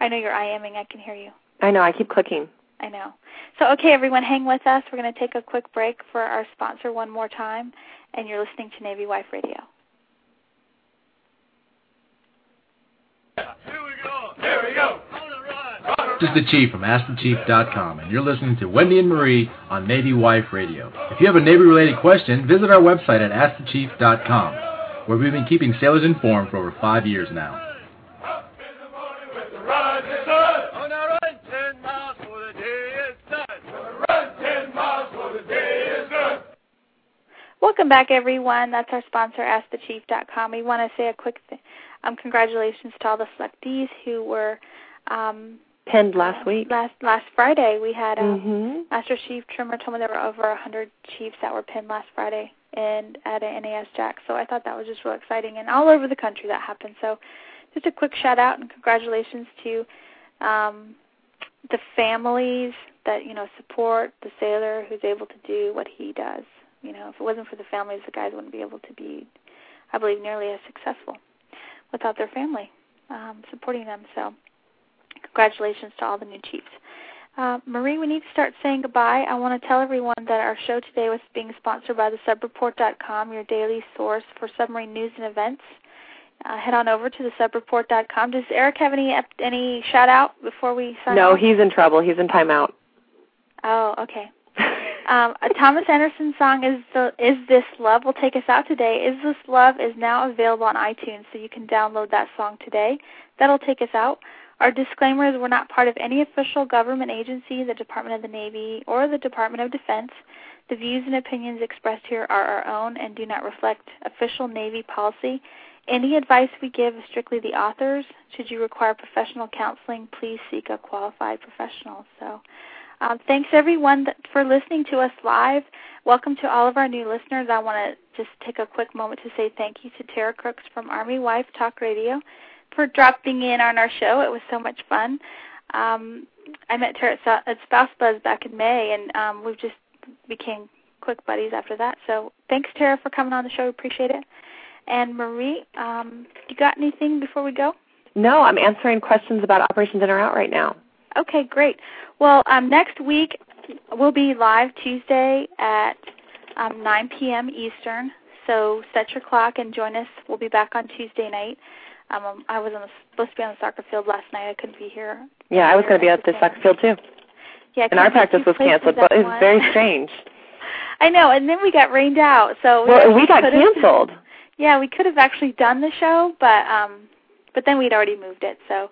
[SPEAKER 2] I know you're IMing. I can hear you.
[SPEAKER 3] I know. I keep clicking.
[SPEAKER 2] I know. So, okay, everyone, hang with us. We're going to take a quick break for our sponsor one more time, and you're listening to Navy Wife Radio.
[SPEAKER 9] Here we go. Here we go.
[SPEAKER 7] This is the Chief from AskTheChief.com, and you're listening to Wendy and Marie on Navy Wife Radio. If you have a Navy-related question, visit our website at AskTheChief.com, where we've been keeping sailors informed for over five years now.
[SPEAKER 2] Welcome back, everyone. That's our sponsor, AskTheChief.com. We want to say a quick th- um, congratulations to all the selectees who were um,
[SPEAKER 3] pinned last week.
[SPEAKER 2] Last last Friday, we had um,
[SPEAKER 3] mm-hmm.
[SPEAKER 2] Master Chief Trimmer told me there were over a hundred chiefs that were pinned last Friday and at a NAS Jax. So I thought that was just real exciting, and all over the country that happened. So just a quick shout out and congratulations to um, the families that you know support the sailor who's able to do what he does. You know, if it wasn't for the families, the guys wouldn't be able to be, I believe, nearly as successful without their family um, supporting them. So, congratulations to all the new chiefs. Uh, Marie, we need to start saying goodbye. I want to tell everyone that our show today was being sponsored by the subreport.com, your daily source for submarine news and events. Uh, head on over to the subreport.com. Does Eric have any any shout out before we sign
[SPEAKER 3] No,
[SPEAKER 2] off?
[SPEAKER 3] he's in trouble. He's in timeout.
[SPEAKER 2] Oh, okay. Um, Thomas Anderson song is the Is This Love will take us out today. Is This Love is now available on iTunes, so you can download that song today. That'll take us out. Our disclaimer is we're not part of any official government agency, the Department of the Navy, or the Department of Defense. The views and opinions expressed here are our own and do not reflect official Navy policy. Any advice we give is strictly the author's. Should you require professional counseling, please seek a qualified professional. So, um, thanks everyone for listening to us live. Welcome to all of our new listeners. I want to just take a quick moment to say thank you to Tara Crooks from Army Wife Talk Radio for dropping in on our show. It was so much fun. Um, I met Tara at, at Spouse Buzz back in May, and um, we've just became quick buddies after that. So thanks, Tara, for coming on the show. Appreciate it. And Marie, um, you got anything before we go?
[SPEAKER 3] No, I'm answering questions about Operations Operation Dinner Out right now.
[SPEAKER 2] Okay, great. Well, um, next week we'll be live Tuesday at um, 9 p.m. Eastern. So set your clock and join us. We'll be back on Tuesday night. Um, I was on the, supposed to be on the soccer field last night. I couldn't be here.
[SPEAKER 3] Yeah, I was going to be at the soccer field too.
[SPEAKER 2] Yeah,
[SPEAKER 3] and our practice was canceled, but it was very strange.
[SPEAKER 2] I know, and then we got rained out. So
[SPEAKER 3] well,
[SPEAKER 2] we,
[SPEAKER 3] we got canceled.
[SPEAKER 2] Yeah, we could have actually done the show, but um, but then we'd already moved it. So,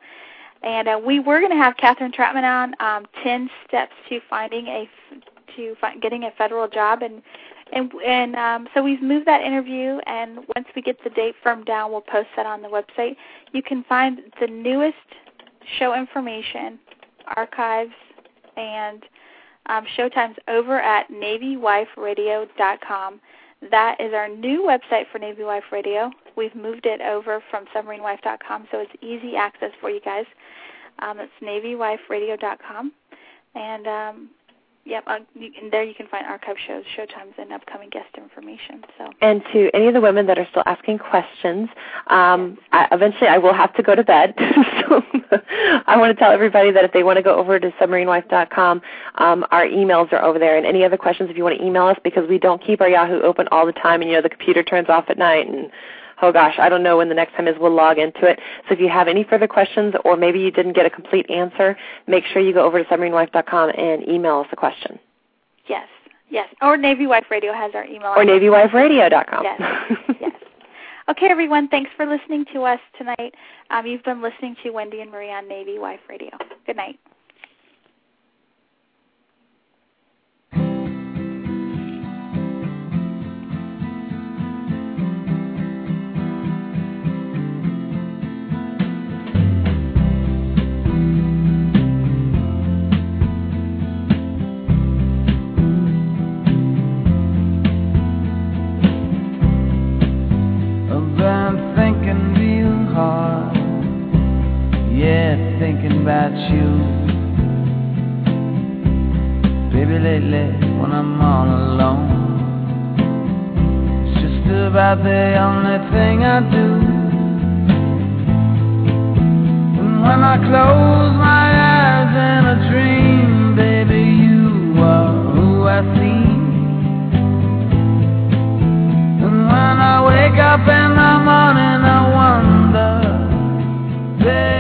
[SPEAKER 2] and uh, we were going to have Catherine Trapman on um, ten steps to finding a to find, getting a federal job, and and and um, so we've moved that interview. And once we get the date firmed down, we'll post that on the website. You can find the newest show information, archives, and um, showtimes over at NavyWifeRadio.com. That is our new website for Navy Wife Radio. We've moved it over from SubmarineWife.com, so it's easy access for you guys. Um, it's NavyWifeRadio.com, and um, yep, uh, you, and there you can find archive shows, showtimes, and upcoming guest information. So.
[SPEAKER 3] And to any of the women that are still asking questions, um, I, eventually I will have to go to bed. so I want to tell everybody that if they want to go over to submarinewife.com, um, our emails are over there. And any other questions, if you want to email us, because we don't keep our Yahoo open all the time, and you know the computer turns off at night and oh gosh, I don't know when the next time is we'll log into it. So if you have any further questions or maybe you didn't get a complete answer, make sure you go over to submarinewife.com and email us a question.
[SPEAKER 2] Yes, yes. Or Navy Wife Radio has our email.
[SPEAKER 3] Or NavyWifeRadio.com.
[SPEAKER 2] Yes, yes. Okay, everyone, thanks for listening to us tonight. Um, you've been listening to Wendy and Marie on Navy Wife Radio. Good night.
[SPEAKER 10] you. Baby, lately when I'm all alone, it's just about the only thing I do. And when I close my eyes in a dream, baby, you are who I see. And when I wake up in the morning, I wonder. Baby,